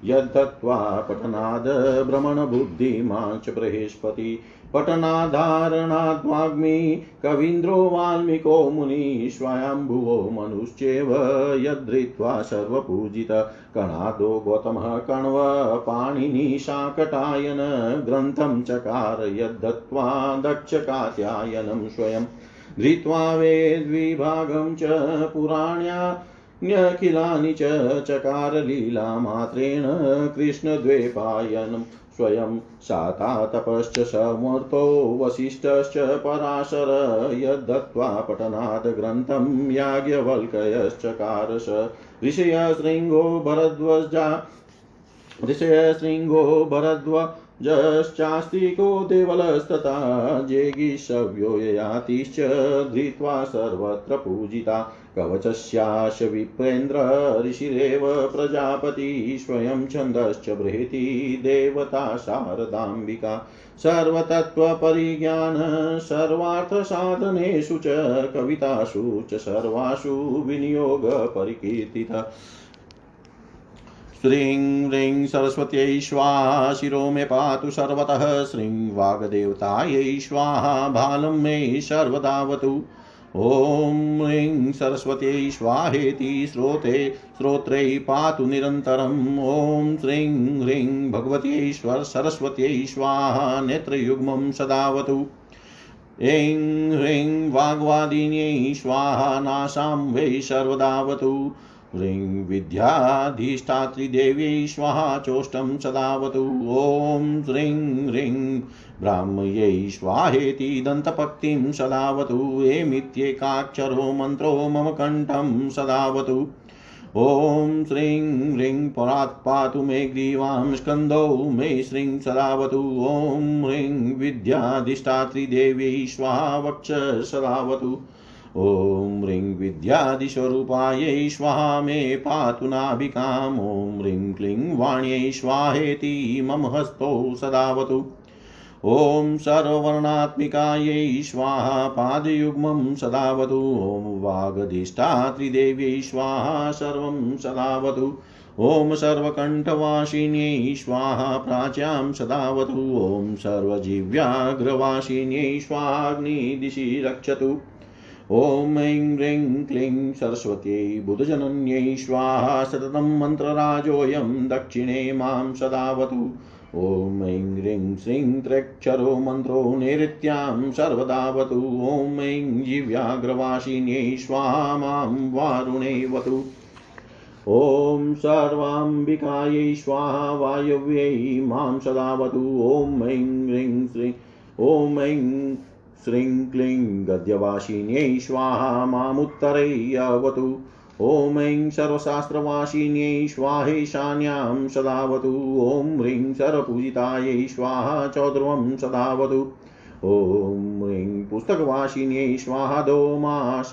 यद्धत्वा पठनाद् भ्रमणबुद्धिमाच बृहस्पति। पठनाधारणाद्वाग्मी कवीन्द्रो वाल्मीको मुनि स्वयम्भुवो मनुश्चेव यद्धृत्वा सर्वपूजित। कणादो गौतमः कण्व पाणिनिशाकटायन ग्रन्थं चकार यद्धत्वा दक्षकात्यायनं स्वयं। धृत्वा वेद्विभागं च पुराण्यान्यखिलानि च चकारलीलामात्रेण कृष्णद्वैपायनं स्वयं सातातपश्च समर्थो वसिष्ठश्च पराशर यद्दत्त्वा पठनात् ग्रन्थं याज्ञवल्क्यश्चकारश ऋषयशृङ्गो भरद्वजा ऋषयशृङ्गो भरद्वजश्चास्तिको देवलस्तथा जेगिषव्यो ययातिश्च धृत्वा सर्वत्र पूजिता। कवचस्याश विप्रेन्द्र ऋषिरेव प्रजापति स्वयं छन्दश्च बृहति देवता शारदाम्बिका। सर्वतत्त्वपरिज्ञान सर्वार्थसाधनेषु च कवितासु च सर्वासु विनियोगपरिकीर्तितः। श्रीं ह्रीं सरस्वत्यै स्वाहा शिरो मे पातु सर्वतः, श्रीं वाग्देवतायै स्वाहा बालं मे सर्वदावतु। ॐ ह्रीं सरस्वत्यै स्वाहेति श्रोते श्रोत्रै पातु निरन्तरम्। ॐ श्रीं ह्रीं भगवत्यै सरस्वत्यै स्वाहा नेत्रयुग्मं सदावतु। ऐं ह्रीं वाग्वादिन्यै स्वाहा नाशां वै सर्वदावतु। ह्रीं विद्याधिष्ठात्रिदेव्यै स्वाहा चोष्टं सदावतु। ॐ श्रीं ह्रीं ब्राह्मयै स्वाहेति दन्तपक्तिं सदावतु। एमित्येकाक्षरो मन्त्रो मम कण्ठं सदावतु। ॐ श्रीं ह्रीं परात् पातु मे ग्रीवां स्कन्दौ मे श्रीं सदावतु। ॐ ह्रीं विद्याधिष्ठात्रिदेव्यै स्वाहा वक्ष सदावतु। ॐ ह्रीं विद्यादिस्वरूपायै स्वाहा मे पातु नाभिकाम्। ॐ ह्रीं क्लीं वाण्यै स्वाहेति मम हस्तौ सदावतु। ॐ सर्ववर्णात्मिकायै स्वाहा पादयुग्मं सदावतु। ॐ वागधिष्ठात्रिदेव्यै स्वाहा सर्वं सदावतु। ॐ सर्वकण्ठवासिन्यै स्वाहा प्राच्यां सदावतु। ॐ सर्वजीव्याग्रवासिन्यै स्वाग्निदिशि रक्षतु। ॐ ऐं ह्रीं क्लीं सरस्वत्यै बुधजनन्यै स्वाहा सततं मन्त्रराजोऽयं दक्षिणे माँ सदावतु। ॐ ऐं ह्रीं श्रीं त्र्यक्षरो मन्त्रो नैऋत्यां सर्वदावतु। ॐ ऐं जीव्याग्रवासिन्यै स्वाहा माँ वारुणेवतु। ॐ सर्वाम्बिकायै स्वाहा वायव्यै माँ सदावतु। ॐ ऐं ह्रीं श्रीं ॐ ऐं श्रीं क्लीं गद्यवासिन्यै स्वाहा मामुत्तरै अवतु ॐ ऐं सर्वशास्त्रवासिन्यै स्वाहेशान्यां सदावतु। ॐ ह्रीं सर्वपूजितायै स्वाहा चौध्रुवं सदावतु। ॐ ह्रीं पुस्तकवासिन्यै स्वाहा दो माँ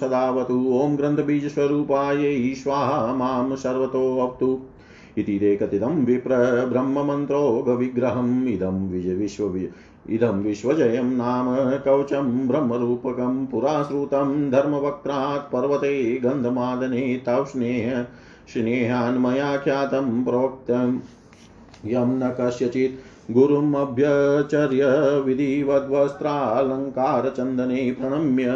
सदावतु। ॐ ग्रन्थबीजस्वरूपायै स्वाहा माँ सर्वतोऽवतु। इति ते कथितं विप्र ब्रह्ममन्त्रोगविग्रहम् इदं विज विश्व इदं विश्वजयं नाम कवचं ब्रह्मरूपकं पुरा श्रुतं धर्मवक्त्रात् पर्वते गन्धमादने तव स्नेह स्नेहान्मया ख्यातं प्रोक्तं। यं न कस्यचित् गुरुमभ्यचर्य विधिवद्वस्त्रालङ्कारचन्दने प्रणम्य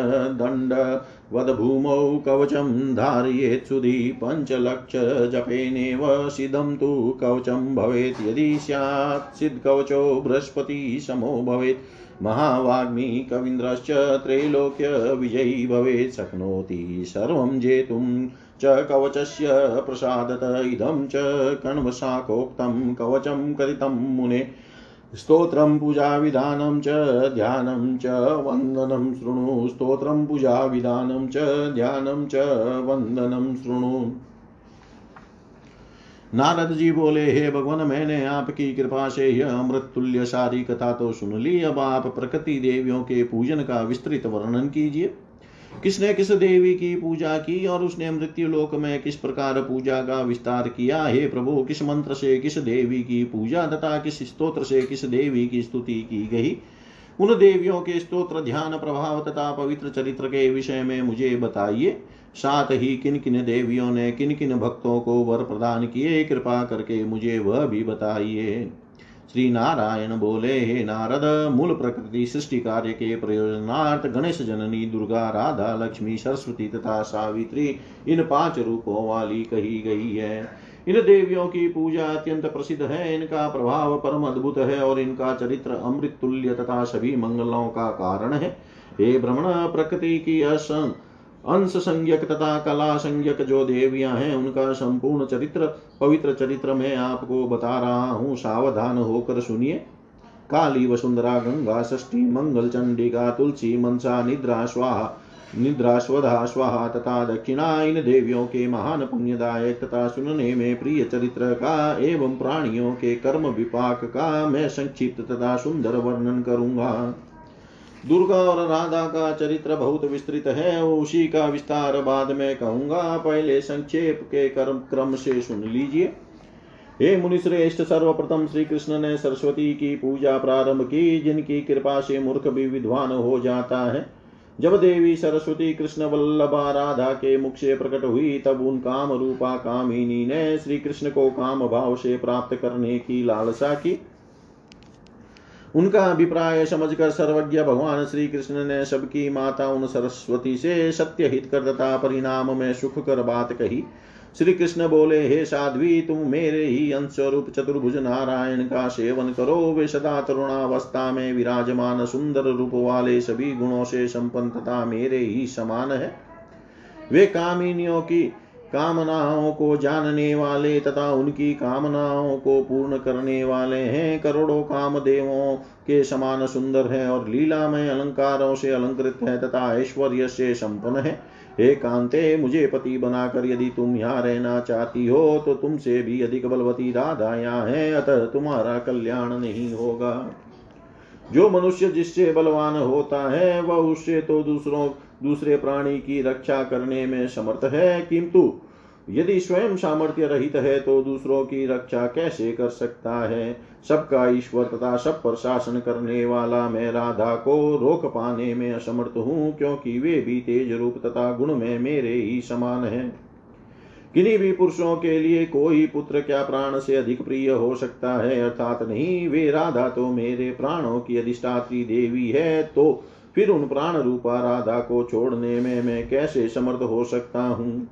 दण्डवद्भूमौ कवचं धारयेत् सुधि पञ्चलक्षजपेनेव सिद्धं तु कवचं भवेत्। यदि स्यात् सिद्धकवचो बृहस्पतिसमो भवेत्। महावाग्मी कवीन्द्रश्च त्रैलोक्यविजयी भवेत्। शक्नोति सर्वं जेतुं च कवचस्य प्रसादत। इदं च कण्वशाकोक्तं कवचं कथितं मुने। स्तोत्रं पूजाविधानं च, ध्यानं च, वन्दनं शृणु। स्तोत्रं पूजाविधानं च, ध्यानं च, वन्दनं शृणु। नारद जी बोले, हे भगवान, मैंने आपकी कृपा से यह अमृत तुल्य सारी कथा तो सुन ली। अब आप प्रकृति देवियों के पूजन का विस्तृत वर्णन कीजिए। किसने किस देवी की पूजा की और उसने मृत्यु लोक में किस प्रकार पूजा का विस्तार किया? हे प्रभु, किस मंत्र से किस देवी की पूजा तथा किस स्तोत्र से किस देवी की स्तुति की गई? उन देवियों के स्तोत्र, ध्यान, प्रभाव तथा पवित्र चरित्र के विषय में मुझे बताइए। साथ ही किन किन देवियों ने किन किन भक्तों को वर प्रदान किए? कृपा करके मुझे वह भी बताइए। श्री नारायण बोले, हे नारद, मूल प्रकृति सृष्टि कार्य के प्रयोजनार्थ गणेश जननी दुर्गा राधा लक्ष्मी सरस्वती तथा सावित्री, इन पाँच रूपों वाली कही गई है। इन देवियों की पूजा अत्यंत प्रसिद्ध है। इनका प्रभाव परम अद्भुत है और इनका चरित्र अमृत तुल्य तथा सभी मंगलों का कारण है। हे भ्रमण प्रकृति की असं अंश संज्ञक तथा कला संज्ञक जो देवियाँ हैं, उनका संपूर्ण चरित्र, पवित्र चरित्र में आपको बता रहा हूँ। सावधान होकर सुनिए। काली वसुंधरा गंगा षष्ठी मंगल चंडिका, तुलसी, मनसा, निद्रा, स्वाहा, निद्रा, स्वधा, स्वाहा तथा दक्षिणा इन देवियों के महान पुण्यदायक तथा सुनने में प्रिय चरित्र का एवं प्राणियों के कर्म विपाक का मैं संक्षिप्त तथा सुंदर वर्णन करूँगा। दुर्गा और राधा का चरित्र बहुत विस्तृत है उसी का विस्तार बाद में कहूँगा। पहले संक्षेप के कर्म क्रम से सुन लीजिए। हे मुनिश्रेष्ठ, सर्वप्रथम श्री कृष्ण ने सरस्वती की पूजा प्रारंभ की, जिनकी कृपा से मूर्ख भी विद्वान हो जाता है। जब देवी सरस्वती कृष्ण वल्लभा राधा के मुख से प्रकट हुई, तब उन काम रूपा कामिनी ने श्री कृष्ण को काम भाव से प्राप्त करने की लालसा की। उनका अभिप्राय समझकर सर्वज्ञ भगवान श्री कृष्ण ने सबकी माता उन सरस्वती से सत्य हित कर तथा परिणाम में सुख कर बात कही। श्री कृष्ण बोले, हे साध्वी, तुम मेरे ही अंशरूप चतुर्भुज नारायण का सेवन करो। वे सदा तरुणावस्था में विराजमान सुंदर रूप वाले सभी गुणों से संपन्न तथा मेरे ही समान है। वे कामिनियों की कामनाओं को जानने वाले तथा उनकी कामनाओं को पूर्ण करने वाले हैं। करोड़ों कामदेवों के समान सुंदर है और लीला में अलंकारों से अलंकृत है तथा ऐश्वर्य से संपन्न है। हे कांते, मुझे पति बनाकर यदि तुम यहाँ रहना चाहती हो तो तुमसे भी अधिक बलवती राधा यहाँ है, अतः तुम्हारा कल्याण नहीं होगा। जो मनुष्य जिससे बलवान होता है, वह उससे तो दूसरों, दूसरे प्राणी की रक्षा करने में समर्थ है। किंतु यदि स्वयं सामर्थ्य रहित है तो दूसरों की रक्षा कैसे कर सकता है? सबका ईश्वर तथा सब पर शासन करने वाला मैं राधा को रोक पाने में असमर्थ हूँ, क्योंकि वे भी तेज रूप तथा गुण में मेरे ही समान है। किन्हीं भी पुरुषों के लिए कोई पुत्र क्या प्राण से अधिक प्रिय हो सकता है? अर्थात नहीं, वे राधा तो मेरे प्राणों की अधिष्ठात्री देवी है तो फिर उन प्राण रूपा राधा को छोड़ने में मैं कैसे समर्थ हो सकता हूँ?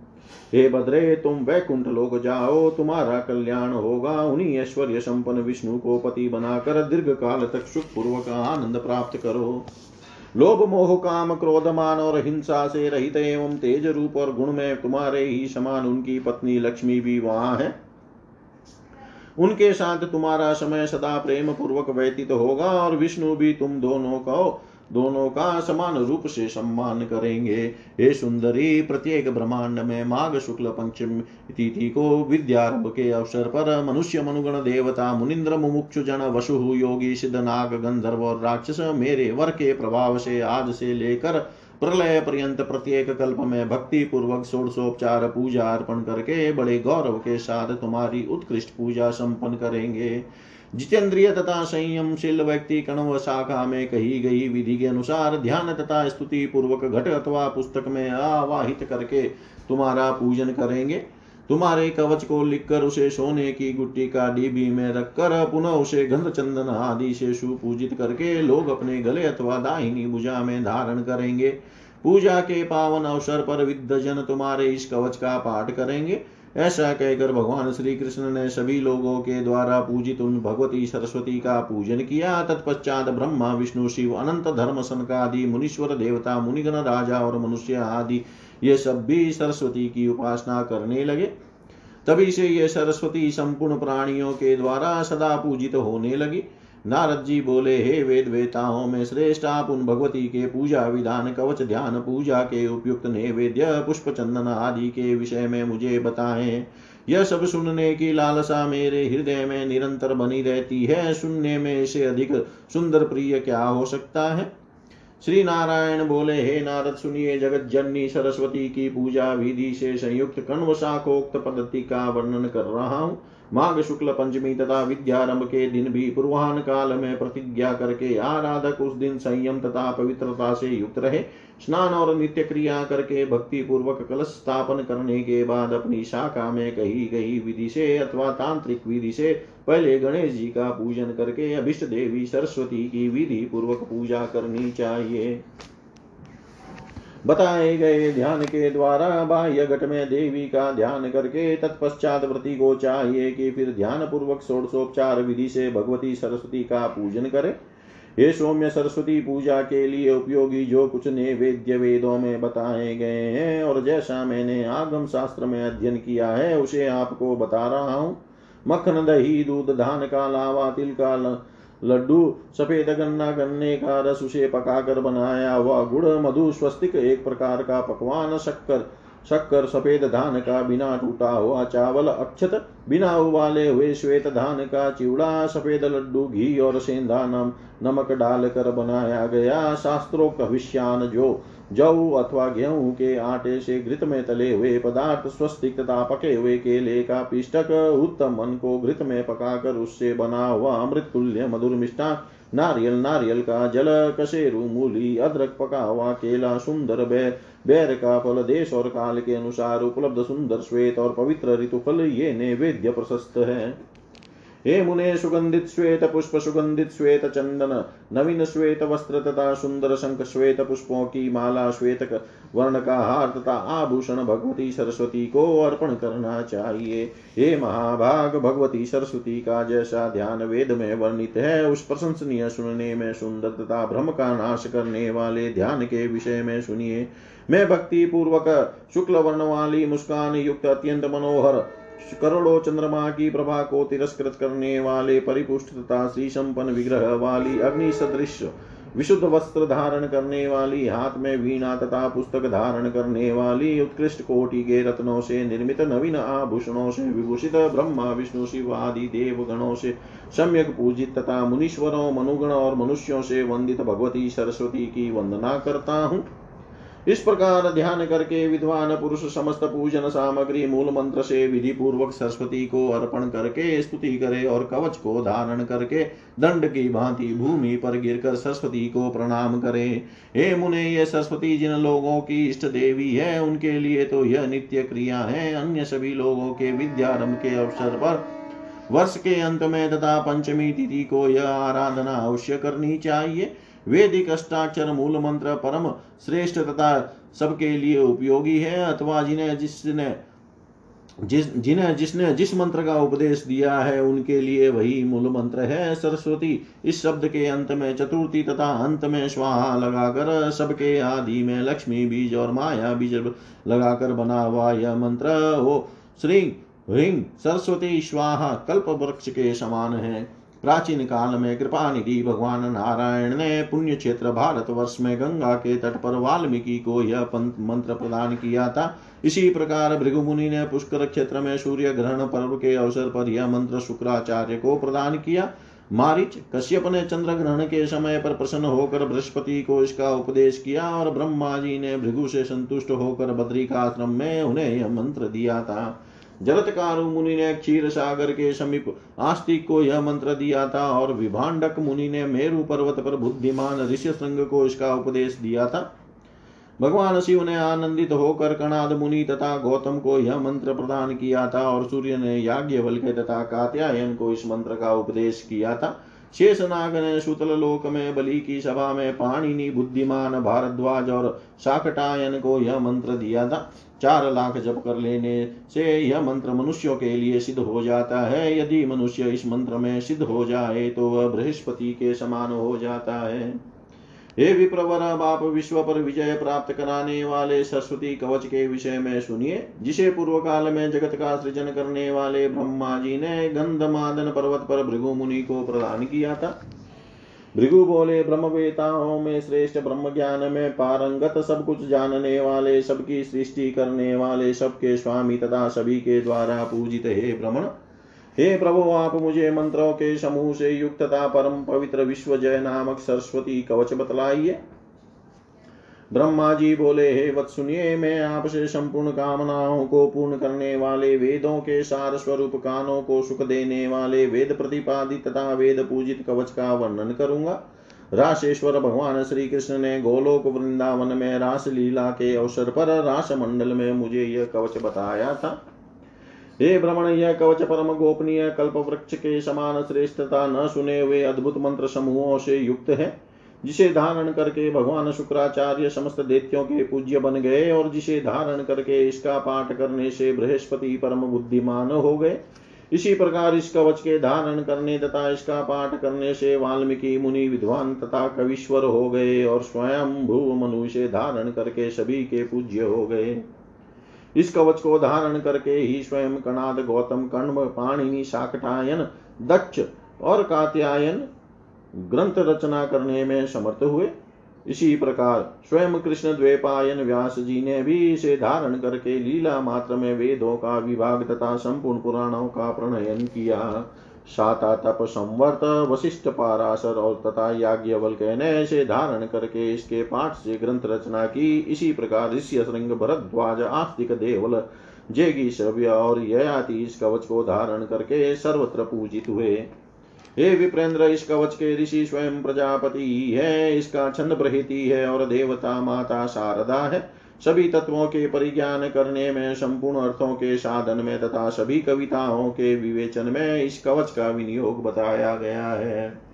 हे बद्रे, तुम वैकुंठ लोक जाओ, तुम्हारा कल्याण होगा। उन्हीं ऐश्वर्य संपन्न विष्णु को पति बनाकर दीर्घ काल तक सुख पूर्वक आनंद प्राप्त करो। लोभ मोह काम क्रोधमान और हिंसा से रहित एवं तेज रूप और गुण में तुम्हारे ही समान उनकी पत्नी लक्ष्मी भी वहाँ है। उनके साथ तुम्हारा समय सदा प्रेम पूर्वक व्यतीत होगा और विष्णु भी तुम दोनों को दोनों का समान रूप से सम्मान करेंगे। हे सुंदरी, प्रत्येक ब्रह्मांड में माघ शुक्ल पंचम तिथि को विद्यारंभ के अवसर पर मनुष्य, मनुगण, देवता, मुनिंद्र, मुमुक्षु, जन, वसु, योगी, सिद्ध, नाग, गंधर्व और राक्षस मेरे वर के प्रभाव से आज से लेकर प्रलय पर्यंत प्रत्येक कल्प में भक्ति पूर्वक षोडशोपचार पूजा अर्पण करके बड़े गौरव के साथ तुम्हारी उत्कृष्ट पूजा संपन्न करेंगे। जितेंद्रिय तथा संयमशील व्यक्ति कण्व शाखा में कही गई विधि के अनुसार ध्यान तथा स्तुति पूर्वक घट अथवा पुस्तक में आवाहित करके तुम्हारा पूजन करेंगे। तुम्हारे कवच को लिखकर उसे सोने की गुट्टी का डीबी में रखकर पुनः उसे गंध चंदन आदि से सुपूजित करके लोग अपने गले अथवा दाहिनी भुजा में धारण करेंगे। पूजा के पावन अवसर पर विद्वजन तुम्हारे इस कवच का पाठ करेंगे। ऐसा कहकर भगवान श्री कृष्ण ने सभी लोगों के द्वारा पूजित उन भगवती सरस्वती का पूजन किया। तत्पश्चात ब्रह्मा, विष्णु, शिव, अनंत धर्म सनकादि मुनीश्वर, देवता, मुनिगण, राजा और मनुष्य आदि, ये सब भी सरस्वती की उपासना करने लगे। तभी से ये सरस्वती संपूर्ण प्राणियों के द्वारा सदा पूजित होने लगी। नारद जी बोले, हे वेद वेताओं में श्रेष्ठ आप उन भगवती के पूजा विधान, कवच ध्यान, पूजा के उपयुक्त नैवेद्य, पुष्प चंदन आदि के विषय में मुझे बताएँ। यह सब सुनने की लालसा मेरे हृदय में निरंतर बनी रहती है। सुनने में इसे अधिक सुंदर प्रिय क्या हो सकता है? श्री नारायण बोले, हे नारद, सुनिए जगत जननी सरस्वती की पूजा विधि से संयुक्त कण्व शाखोक्त पद्धति का वर्णन कर रहा हूँ। माघ शुक्ल पंचमी तथा विद्यारंभ के दिन भी पूर्वाहन काल में प्रतिज्ञा करके आराधक उस दिन संयम तथा पवित्रता से युक्त रहे। स्नान और नित्य क्रिया करके भक्ति पूर्वक कलश स्थापन करने के बाद अपनी शाखा में कही गई विधि से अथवा तांत्रिक विधि से पहले गणेश जी का पूजन करके अभिष्ट देवी सरस्वती की विधि पूर्वक पूजा करनी चाहिए। बताए गए ध्यान के द्वारा बाह्य घट में देवी का ध्यान करके तत्पश्चात व्रति को चाहिए कि फिर ध्यान पूर्वक षोडशोपचार विधि से भगवती सरस्वती का पूजन करे। ये सौम्य सरस्वती, पूजा के लिए उपयोगी जो कुछ नैवेद्य वेदों में बताए गए हैं और जैसा मैंने आगम शास्त्र में अध्ययन किया है, उसे आपको बता रहा हूँ। मक्खन, दही, दूध, धान का लावा तिल का लड्डू, सफ़ेद गन्ना, गन्ने का रस उसे पकाकर बनाया। हुआ गुड़, मधु, स्वस्तिक एक प्रकार का पकवान, शक्कर शक्कर सफ़ेद धान का बिना टूटा हुआ चावल अक्षत, बिना उबाले हुए श्वेत धान का चिवड़ा, सफ़ेद लड्डू, घी और सेंधा नम नमक डालकर बनाया गया शास्त्रोक्त विष्यान जो जौ अथवा गेहूँ के आटे से घृत में तले हुए पदार्थ स्वस्तिक तथा पके हुए केले का पिष्टक, उत्तम मन को घृत में पकाकर उससे बना हुआ अमृत तुल्य मधुर मिष्टा नारियल नारियल का जल, कसेरु, मूली, अदरक पका हुआ केला, सुंदर बैर बैर का फल, देश और काल के अनुसार उपलब्ध सुंदर श्वेत और पवित्र ऋतु फल ये नैवेद्य प्रशस्त है। हे मुने सुगंधित श्वेत पुष्प सुगंधित श्वेत चंदन नवीन श्वेत वस्त्र तथा सुंदर शंख श्वेत पुष्पों की माला श्वेत वर्ण का हार तथा आभूषण भगवती सरस्वती को अर्पण करना चाहिए। हे महाभाग, भगवती सरस्वती का जैसा ध्यान वेद में वर्णित है, उस प्रशंसनीय सुनने में सुंदर तथा भ्रम का नाश करने वाले ध्यान के विषय में सुनिए। मैं भक्ति पूर्वक शुक्ल वर्ण वाली मुस्कान युक्त अत्यंत मनोहर करोड़ों चंद्रमा की प्रभा को तिरस्कृत करने वाले परिपुष्ट तथा श्री संपन्न विग्रह वाली अग्नि सदृश, विशुद्ध वस्त्र धारण करने वाली, हाथ में वीणा तथा पुस्तक धारण करने वाली, उत्कृष्ट कोटि के रत्नों से निर्मित, नवीन आभूषणों से विभूषित, ब्रह्मा, विष्णु, शिव आदि देव गणों से सम्यक पूजित तथा मुनीश्वरों, मनुगण और मनुष्यों से वंदित भगवती सरस्वती की वंदना करता हूँ। इस प्रकार ध्यान करके विद्वान पुरुष समस्त पूजन सामग्री मूल मंत्र से विधि पूर्वक सरस्वती को अर्पण करके स्तुति करे और कवच को धारण करके दंड की भांति भूमि पर गिरकर सरस्वती को प्रणाम करे। हे मुने, ये सरस्वती जिन लोगों की इष्ट देवी है, उनके लिए तो यह नित्य क्रिया है। अन्य सभी लोगों के विद्यारंभ के अवसर पर वर्ष के अंत में तथा पंचमी तिथि को यह आराधना अवश्य करनी चाहिए। वेदिक अष्टाक्षर मूल मंत्र परम श्रेष्ठ तथा सबके लिए उपयोगी है, अथवा जिन्हें जिसने जिस जिन्हें जिसने जिस मंत्र का उपदेश दिया है, उनके लिए वही मूल मंत्र है। सरस्वती, इस शब्द के अंत में चतुर्थी तथा अंत में स्वाहा लगाकर सबके आदि में लक्ष्मी, बीज और माया, बीज लगाकर बना हुआ यह मंत्र। हो श्री ह्रीं सरस्वती स्वाहा कल्प वृक्ष के समान है। प्राचीन काल में कृपा निधि भगवान नारायण ने पुण्य क्षेत्र भारत वर्ष में गंगा के तट पर वाल्मीकि को यह मंत्र प्रदान किया था। इसी प्रकार भृगुमुनि ने पुष्कर क्षेत्र में सूर्य ग्रहण पर्व के अवसर पर यह मंत्र शुक्राचार्य को प्रदान किया। मारिच कश्यप ने चंद्र ग्रहण के समय पर प्रसन्न होकर बृहस्पति को इसका उपदेश किया और ब्रह्मा जी ने भृगु से संतुष्ट होकर बद्री का आश्रम में उन्हें यह मंत्र दिया था। जरतकारु मुनि ने क्षीर सागर के समीप आस्तिक को यह मंत्र दिया था और विभाडक मुनि ने मेरु पर्वत पर बुद्धिमान ऋषि संघ को इसका उपदेश दिया था। भगवान शिव ने आनंदित होकर कणाद मुनि तथा गौतम को यह मंत्र प्रदान किया था और सूर्य ने याज्ञ बल्के तथा कात्यायन को इस मंत्र का उपदेश किया था। शेषनाग ने सुतल लोक में बलि की सभा में पाणिनि बुद्धिमान भारद्वाज और शाकटायन को यह मंत्र दिया था। चार लाख जप कर लेने से यह मंत्र मनुष्यों के लिए सिद्ध हो जाता है। यदि मनुष्य इस मंत्र में सिद्ध हो जाए तो वह बृहस्पति के समान हो जाता है। हे विप्रवर अब आप विश्व पर विजय प्राप्त कराने वाले सरस्वती कवच के विषय में सुनिए, जिसे पूर्व काल में जगत का सृजन करने वाले ब्रह्मा जी ने गंधमादन पर्वत पर भृगु मुनि को प्रदान किया था। भृगु बोले, ब्रह्मवेताओं में श्रेष्ठ ब्रह्म ज्ञान में पारंगत सब कुछ जानने वाले, सबकी सृष्टि करने वाले, सबके स्वामी तथा सभी के द्वारा पूजित हे भ्रमण हे प्रभु, आप मुझे मंत्रों के समूह से युक्त तथा परम पवित्र विश्व जय नामक सरस्वती कवच बतलाइए। ब्रह्मा जी बोले, हे वत सुनिए, मैं आपसे संपूर्ण कामनाओं को पूर्ण करने वाले वेदों के सार स्वरूप कानों को सुख देने वाले वेद प्रतिपादित तथा वेद पूजित कवच का वर्णन करूँगा। राशेश्वर भगवान श्री कृष्ण ने गोलोक वृंदावन में रास लीला के अवसर पर रास मंडल में मुझे यह कवच बताया था। हे भ्रमण यह कवच परम गोपनीय कल्प वृक्ष के समान श्रेष्ठता न सुने हुए अद्भुत मंत्र समूहों से युक्त है, जिसे धारण करके भगवान शुक्राचार्य समस्त देत्यों के पूज्य बन गए और जिसे धारण करके इसका पाठ करने से बृहस्पति परम बुद्धिमान हो गए। इसी प्रकार इस कवच के धारण करने तथा इसका पाठ करने से वाल्मीकि मुनि विद्वान तथा कविश्वर हो गए और स्वयं भू मनुष्य धारण करके सभी के पूज्य हो गए। इस कवच को धारण करके ही स्वयं कणाद गौतम कण्व पाणिनि शाकटायन दक्ष और कात्यायन ग्रंथ रचना करने में समर्थ हुए। इसी प्रकार स्वयं कृष्ण द्वेपायन व्यास जी ने भी इसे धारण करके लीला मात्र में वेदों का विभाग तथा संपूर्ण पुराणों का प्रणयन किया। साता तप संवर्त, वशिष्ठ पाराशर और तथा याज्ञवल ने इसे धारण करके इसके पाठ से ग्रंथ रचना की। इसी प्रकार ऋष्य श्रृंग, भरद्वाज, आस्तिक देवल जेगी सव्य और ययाति इस कवच को धारण करके सर्वत्र पूजित हुए। हे विप्रेंद्र, इस कवच के ऋषि स्वयं प्रजापति है। इसका छंद प्रहिति है और देवता माता शारदा है। सभी तत्वों के परिज्ञान करने में संपूर्ण अर्थों के साधन में तथा सभी कविताओं के विवेचन में इस कवच का विनियोग बताया गया है।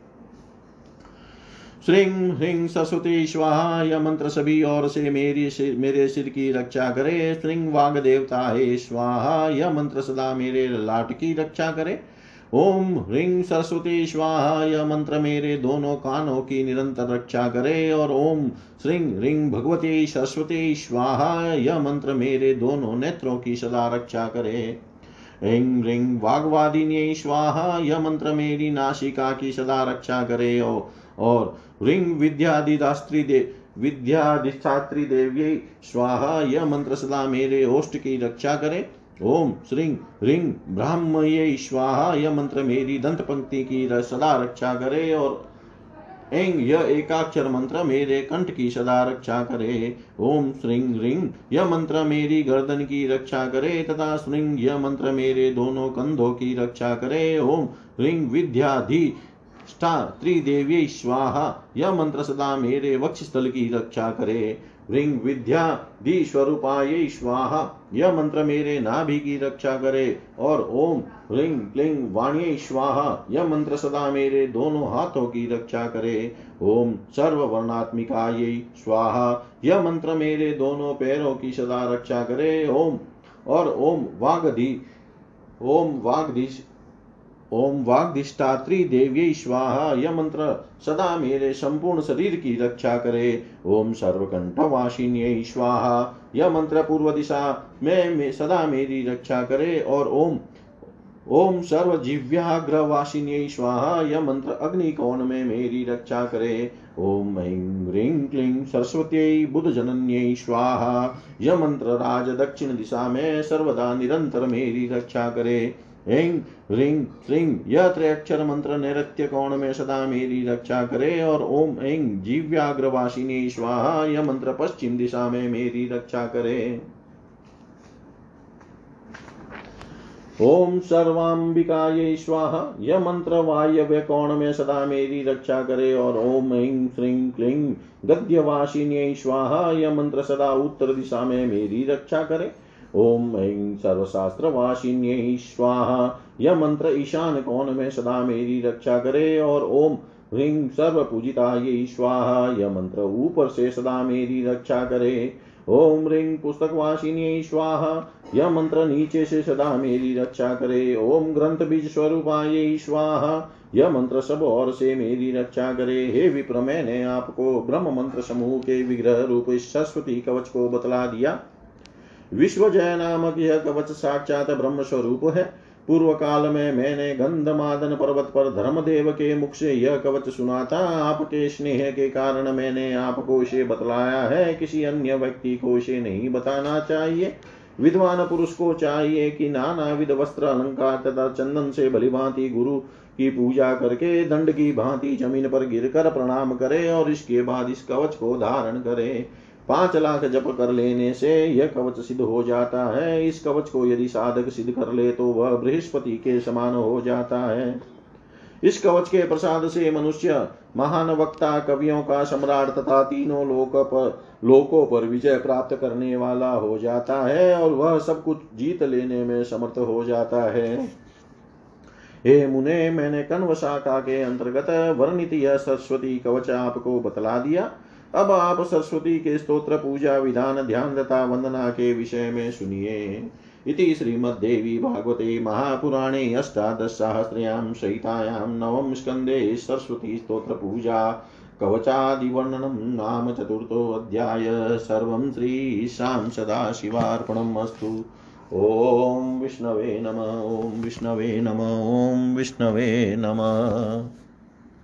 श्रीं ह्रीं सरस्वती स्वाहा यह मंत्र सभी और से मेरी सिर, मेरे सिर की रक्षा करे। श्रीं वाग देवता हे स्वाहा यह मंत्र सदा मेरे लाट की रक्षा करे। ओम ह्रीं सरस्वती स्वाहा यह मंत्र मेरे दोनों कानों की निरंतर रक्षा करे, और ओम श्री ह्रीं भगवती सरस्वती स्वाहा यह मंत्र मेरे दोनों नेत्रों की सदा रक्षा करे। ह्रीं ह्रीं वाग्वादिनी स्वाहा यह मंत्र मेरी नासिका की सदा रक्षा करे, और ह्रीं विद्यादिदास्त्री दे विद्याधिष्ठात्री देवी स्वाहा यह मंत्र सदा मेरे ओष्ट की रक्षा करे। ओम श्रीं ह्रीं ब्राह्मये स्वाहा यह मंत्र मेरी दंत पंक्ति की सदा रक्षा करे और एंग यह एकाक्षर मंत्र मेरे कंठ की सदा रक्षा करे। ओम श्रीं ह्रीं, यह मंत्र मेरी गर्दन की रक्षा करे तथा श्रीं, यह मंत्र मेरे दोनों कंधों की रक्षा करे। ओम ह्रीं विद्याधि त्रिदेवी स्वाहा यह मंत्र सदा मेरे वक्ष स्थल की रक्षा करे। ह्रीं विद्या दी स्वरूपाय स्वाहा यह मंत्र मेरे नाभि की रक्षा करे और ओम ह्रीं क्लीं वाणी स्वाहा यह मंत्र सदा मेरे दोनों हाथों की रक्षा करे ओम सर्व वर्णात्मिकाय स्वाहा यह मंत्र मेरे दोनों पैरों की सदा रक्षा करे ओम और ओम वागधि ओम वागधीश ओम वाग्धिष्ठात्री देव्य स्वाहा यह मंत्र सदा मेरे संपूर्ण शरीर की रक्षा करे। ओम सर्वकंठवासिन्य स्वाहा यह मंत्र पूर्व दिशा में, में सदा मेरी रक्षा करे। और ओम ओम सर्व जिव्याग्रवासिन्य स्वाहा यह मंत्र अग्नि कोण में मेरी रक्षा करे। ओम ऐं ह्रीं क्लीं सरस्वत्यै बुधजनन्यै स्वाहा यह मंत्र राज दक्षिण दिशा में सर्वदा निरंतर मेरी रक्षा करे। ऐं ह्रीं श्रीं यह त्रयक्षर मंत्र नैत्य कोण में सदा मेरी रक्षा करे और ओम ऐं जीव्याग्रवासिनी स्वाहा यह मंत्र पश्चिम दिशा में मेरी रक्षा करे ओम सर्वांबिकाय स्वाहा यह मंत्र वायव्य कोण में सदा मेरी रक्षा करे और ओम ऐं श्रीं क्लीं गद्यवासिन्य स्वाहा यह मंत्र सदा उत्तर दिशा में मेरी रक्षा करे ओम ऐं सर्वशास्त्रवासिन्यै स्वाहा। यह मंत्र ईशान कोण में सदा मेरी रक्षा करे और ओम ह्रीं सर्वपूजितायै स्वाहा। यह मंत्र ऊपर से सदा मेरी रक्षा करे। ओम ह्रीं पुस्तकवासिन्यै स्वाहा। यह मंत्र नीचे से सदा मेरी रक्षा करे। ओम ग्रंथ बीज स्वरूपा ये स्वाहा। यह मंत्र सब और से मेरी रक्षा करे। हे विप्र, मैंने आपको ब्रह्म मंत्र समूह के विग्रह रूप सरस्वती कवच को बतला दिया। विश्व जय नामक यह कवच साक्षात ब्रह्म स्वरूप है। पूर्व काल में मैंने गंधमादन पर्वत पर धर्मदेव के मुख से यह कवच सुना था आपके स्नेह के कारण मैंने आपको इसे बतलाया है। किसी अन्य व्यक्ति को इसे नहीं बताना चाहिए। विद्वान पुरुष को चाहिए कि नाना विध वस्त्र अलंकार तथा चंदन से भलीभांति गुरु की पूजा करके दंड की भांति ज़मीन पर गिरकर प्रणाम करे और इसके बाद इस कवच को धारण करे। पाँच लाख जप कर लेने से यह कवच सिद्ध हो जाता है। इस कवच को यदि साधक सिद्ध कर ले तो वह बृहस्पति के समान हो जाता है। इस कवच के प्रसाद से मनुष्य, महान वक्ता, कवियों का सम्राट तथा तीनों लोक पर, लोकों पर विजय प्राप्त करने वाला हो जाता है और वह सब कुछ जीत लेने में समर्थ हो जाता है। हे मुने, मैंने कन्व शाखा के अंतर्गत वर्णित यह सरस्वती कवच आपको बतला दिया। अब आप सरस्वती के स्तोत्र, पूजा, विधान, ध्यान तथा वंदना के विषय में सुनिए। इति श्रीमद्देवी भागवते महापुराणे अष्टादशसहस्रयां सहितायां नवम स्कन्धे सरस्वती स्तोत्रपूजा कवचादिवर्णनं नाम चतुर्थोऽध्याय सर्वं श्रीशां सदाशिवार्पणम् अस्तु। ॐ विष्णवे नम, ॐ विष्णवे नम, ॐ विष्णवे नमः।